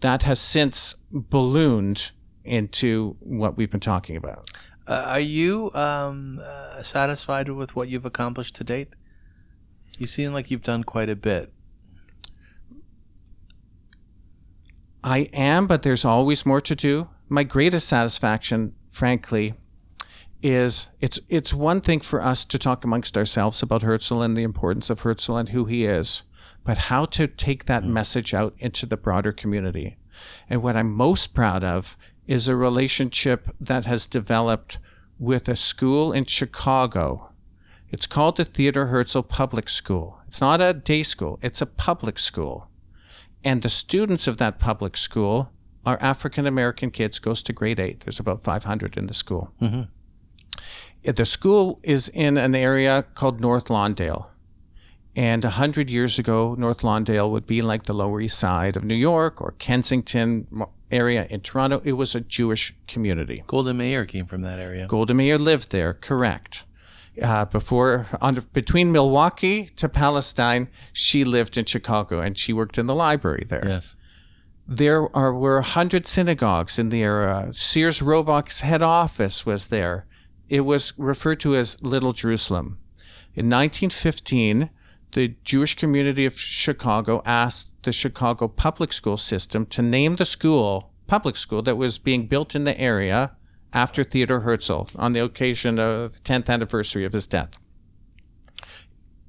that has since ballooned into what we've been talking about. Uh, are you um, uh, satisfied with what you've accomplished to date? You seem like you've done quite a bit. I am, but there's always more to do. My greatest satisfaction, frankly, is it's it's one thing for us to talk amongst ourselves about Herzl and the importance of Herzl and who he is, but how to take that message out into the broader community. And what I'm most proud of is a relationship that has developed with a school in Chicago. It's called the Theodore Herzl Public School. It's not a day school, it's a public school. And the students of that public school are African American kids, goes to grade eight. There's about 500 in the school. Uh, The school is in an area called North Lawndale. And a hundred years ago, North Lawndale would be like the Lower East Side of New York or Kensington area in Toronto. It was a Jewish community. Golda Meir came from that area. Golda Meir lived there, correct. Uh, before, on, between Milwaukee to Palestine, she lived in Chicago and she worked in the library there. Yes. There are were a hundred synagogues in the area. Sears Roebuck's head office was there. It was referred to as Little Jerusalem. In 1915, the Jewish community of Chicago asked the Chicago public school system to name the school public school that was being built in the area after Theodore Herzl on the occasion of the 10th anniversary of his death.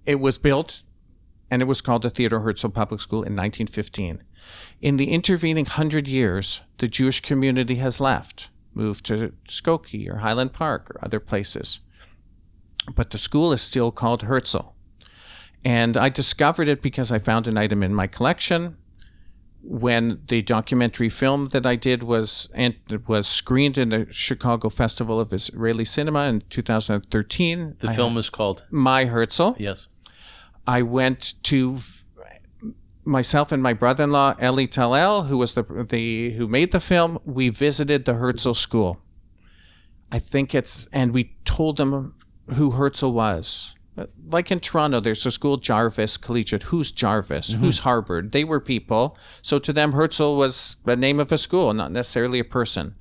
It was built and it was called the Theodore Herzl Public School in 1915. In the intervening hundred years, the Jewish community has left, moved to Skokie or Highland Park or other places. But the school is still called Herzl. And I discovered it because I found an item in my collection. When the documentary film that I did was and was screened in the Chicago Festival of Israeli Cinema in 2013, The I film is called. My Herzl. Yes. I went to myself and my brother-in-law Eli Talel, who was the the who made the film. We visited the Herzl School. I think it's and we told them who Herzl was. Like in Toronto, there's a school Jarvis Collegiate. Who's Jarvis? Who's Harvard? They were people. So to them, Herzl was the name of a school, not necessarily a person.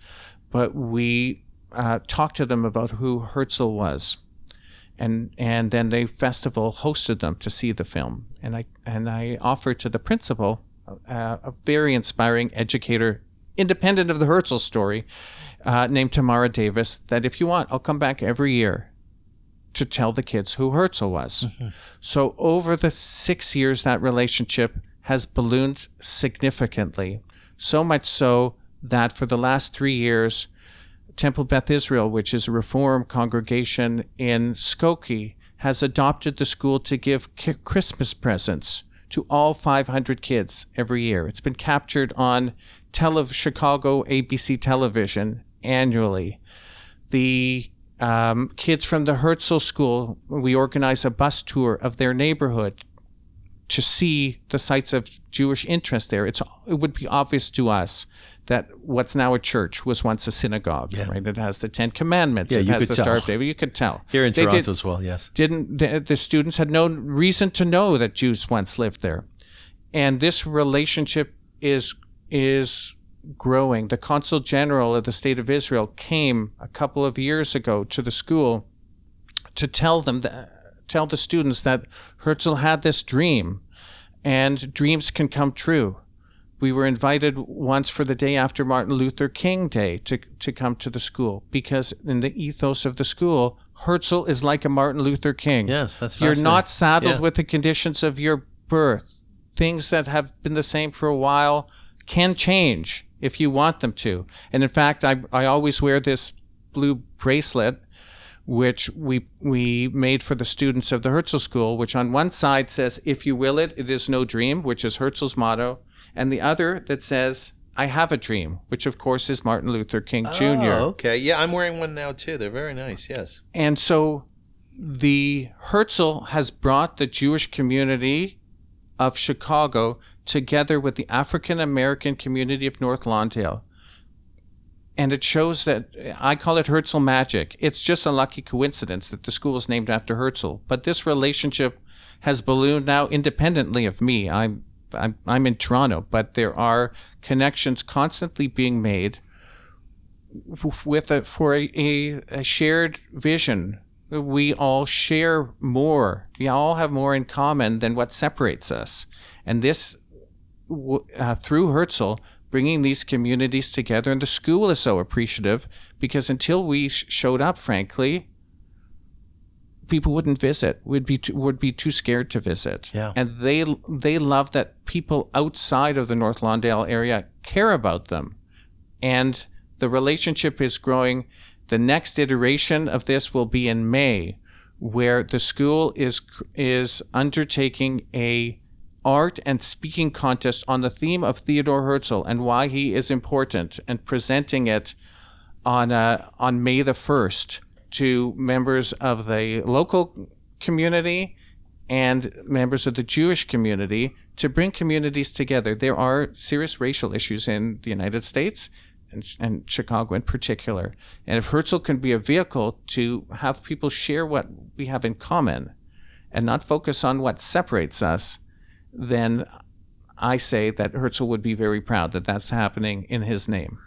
But we uh, talk to them about who Herzl was. And, and then the festival hosted them to see the film. And I, and I offered to the principal, uh, a very inspiring educator, independent of the Herzl story, uh, named Tamara Davis, that if you want, I'll come back every year to tell the kids who Herzl was. Mm-hmm. So over the six years, that relationship has ballooned significantly. So much so that for the last three years, Temple Beth Israel, which is a reform congregation in Skokie, has adopted the school to give Christmas presents to all 500 kids every year. It's been captured on tele- Chicago ABC television annually. The um, kids from the Herzl School, we organize a bus tour of their neighborhood to see the sites of Jewish interest there. It's, it would be obvious to us that what's now a church was once a synagogue, yeah. right? It has the Ten Commandments. Yeah, it has the tell. Star of David. You could tell. Here in they Toronto did, as well, yes. Didn't the, the students had no reason to know that Jews once lived there, and this relationship is is growing. The consul general of the state of Israel came a couple of years ago to the school to tell them that, tell the students that Herzl had this dream, and dreams can come true we were invited once for the day after Martin Luther King Day to, to come to the school because in the ethos of the school, Herzl is like a Martin Luther King. Yes, that's right. You're not saddled yeah. with the conditions of your birth. Things that have been the same for a while can change if you want them to. And in fact, I, I always wear this blue bracelet which we we made for the students of the Herzl School, which on one side says, "If you will it, it is no dream," which is Herzl's motto, and the other that says, I have a dream, which of course is Martin Luther King Jr. Oh, okay. Yeah, I'm wearing one now too. They're very nice, yes. And so the Herzl has brought the Jewish community of Chicago together with the African American community of North Lawndale. And it shows that I call it Herzl magic. It's just a lucky coincidence that the school is named after Herzl. But this relationship has ballooned now independently of me. I'm I'm, I'm in Toronto, but there are connections constantly being made with a, for a, a, a shared vision. We all share more. We all have more in common than what separates us. And this, uh, through Herzl, bringing these communities together, and the school is so appreciative because until we sh- showed up, frankly, people wouldn't visit. Would be too, would be too scared to visit. Yeah. And they they love that people outside of the north lawndale area care about them. And the relationship is growing. The next iteration of this will be in may where the school is is undertaking a art and speaking contest on the theme of Theodore Herzl and why he is important and presenting it on uh, on May the 1st to members of the local community and members of the Jewish community to bring communities together. There are serious racial issues in the United States and, and, Chicago in particular. And if Herzl can be a vehicle to have people share what we have in common and not focus on what separates us, then I say that Herzl would be very proud that that's happening in his name.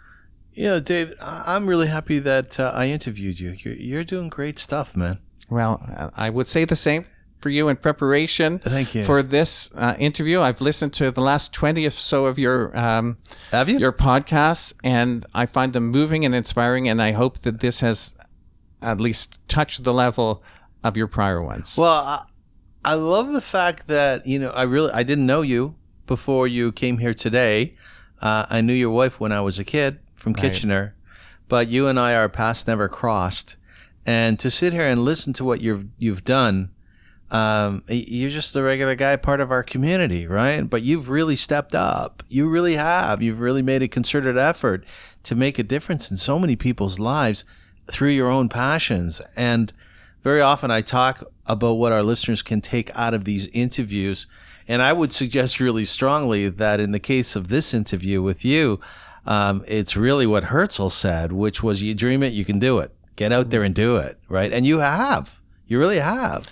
Yeah, Dave, I'm really happy that uh, I interviewed you. You're, you're doing great stuff, man. Well, I would say the same for you in preparation Thank you. for this uh, interview. I've listened to the last 20 or so of your um, Have you? your podcasts, and I find them moving and inspiring, and I hope that this has at least touched the level of your prior ones. Well, I, love the fact that, you know, I really, I didn't know you before you came here today. Uh, I knew your wife when I was a kid from right. Kitchener, but you and I, our paths never crossed. And to sit here and listen to what you've you've done, um, you're just a regular guy, part of our community, right? But you've really stepped up. You really have. You've really made a concerted effort to make a difference in so many people's lives through your own passions. And very often I talk about what our listeners can take out of these interviews. And I would suggest really strongly that in the case of this interview with you, um, it's really what Herzl said, which was you dream it, you can do it. Get out there and do it, right? And you have. You really have.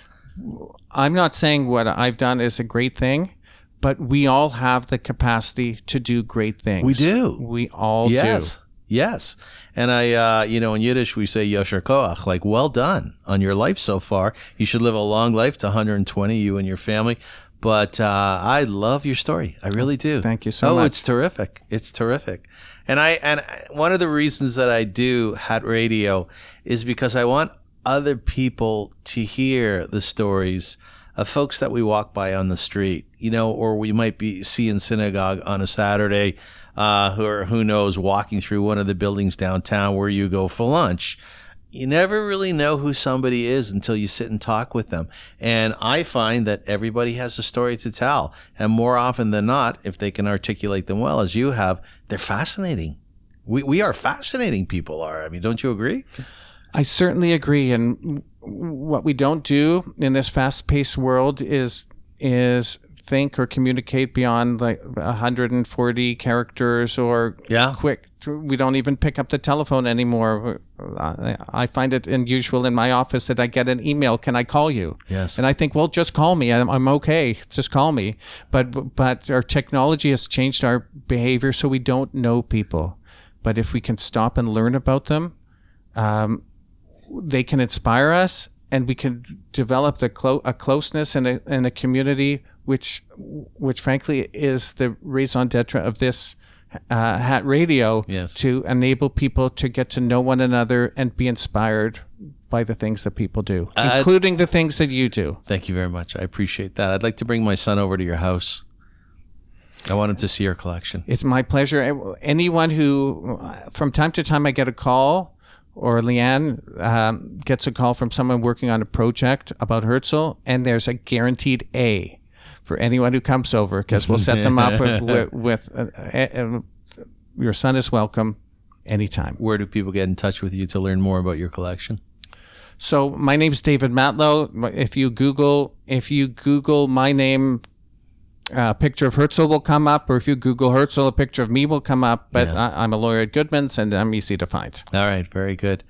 I'm not saying what I've done is a great thing, but we all have the capacity to do great things. We do. We all yes. do. Yes. And I, uh, you know, in Yiddish, we say Yosher Koach, like, well done on your life so far. You should live a long life to 120, you and your family. But uh, I love your story. I really do. Thank you so oh, much. it's terrific. It's terrific. And I and one of the reasons that I do Hat Radio is because I want other people to hear the stories of folks that we walk by on the street, you know, or we might be see in synagogue on a Saturday, uh, or who knows, walking through one of the buildings downtown where you go for lunch you never really know who somebody is until you sit and talk with them. And I find that everybody has a story to tell. And more often than not, if they can articulate them well, as you have, they're fascinating. We, we are fascinating people are. I mean, don't you agree? I certainly agree. And what we don't do in this fast paced world is, is think or communicate beyond like 140 characters or Yeah. quick. We don't even pick up the telephone anymore. I find it unusual in my office that I get an email. Can I call you? Yes. And I think, well, just call me. I'm, I'm okay. Just call me. But but our technology has changed our behavior, so we don't know people. But if we can stop and learn about them, um, they can inspire us and we can develop the clo- a closeness and a, and a community which which frankly is the raison d'etre of this uh, hat radio Yes. to enable people to get to know one another and be inspired by the things that people do Uh, including the things that you do Thank you very much. I appreciate that. I'd like to bring my son over to your house. I want him to see your collection. It's my pleasure. Anyone who, from time to time, I get a call, or Leanne um, gets a call from someone working on a project about Herzl, and there's a guaranteed A for anyone who comes over because we'll set them up with, with, with uh, uh, uh, your son is welcome anytime. Where do people get in touch with you to learn more about your collection? So my name's David Matlow. If you Google, if you Google my name, a picture of Herzl will come up, or if you Google Herzl, a picture of me will come up. But Yeah. I, I'm a lawyer at Goodman's, and I'm easy to find. All right, very good.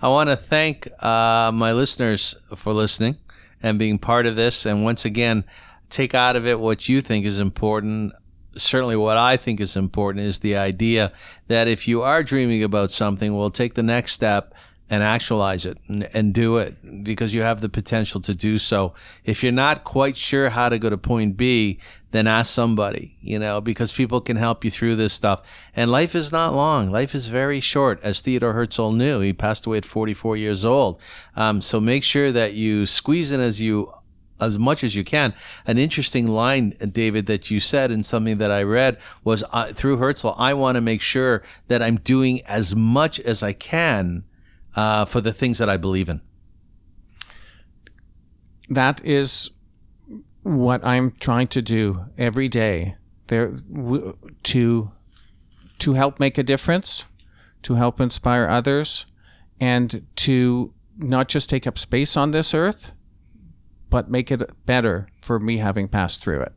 I want to thank uh, my listeners for listening and being part of this. And once again, take out of it what you think is important. Certainly, what I think is important is the idea that if you are dreaming about something, well, take the next step and actualize it and, and do it because you have the potential to do so. If you're not quite sure how to go to point B, then ask somebody, you know, because people can help you through this stuff. And life is not long. Life is very short, as Theodore Herzl knew. He passed away at 44 years old. Um, so make sure that you squeeze in as you as much as you can. An interesting line, David, that you said and something that I read was uh, through Herzl, I want to make sure that I'm doing as much as I can uh, for the things that I believe in. That is what I'm trying to do every day. There w- to to help make a difference, to help inspire others, and to not just take up space on this earth, but make it better for me having passed through it.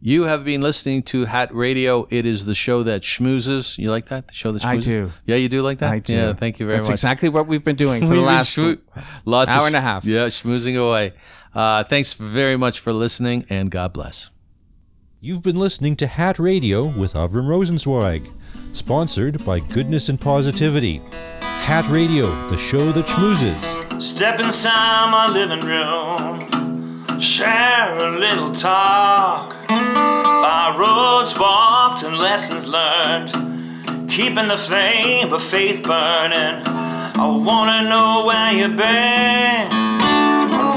You have been listening to Hat Radio. It is the show that schmoozes. You like that? The show that schmoozes? I do. Yeah, you do like that? I do. Yeah, thank you very That's much. That's exactly what we've been doing for the last schmoo- lots hour of and a half. Yeah, schmoozing away. Uh, thanks very much for listening, and God bless. You've been listening to Hat Radio with Avram Rosenzweig, sponsored by Goodness and Positivity. Hat Radio, the show that schmoozes. Step inside my living room, share a little talk. By roads walked and lessons learned, keeping the flame of faith burning. I wanna know where you've been,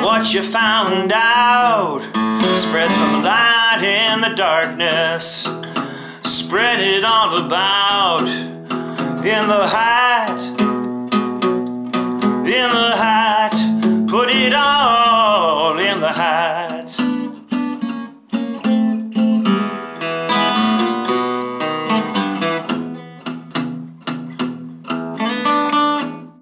what you found out. Spread some light in the darkness, spread it all about in the height in the hat, put it on.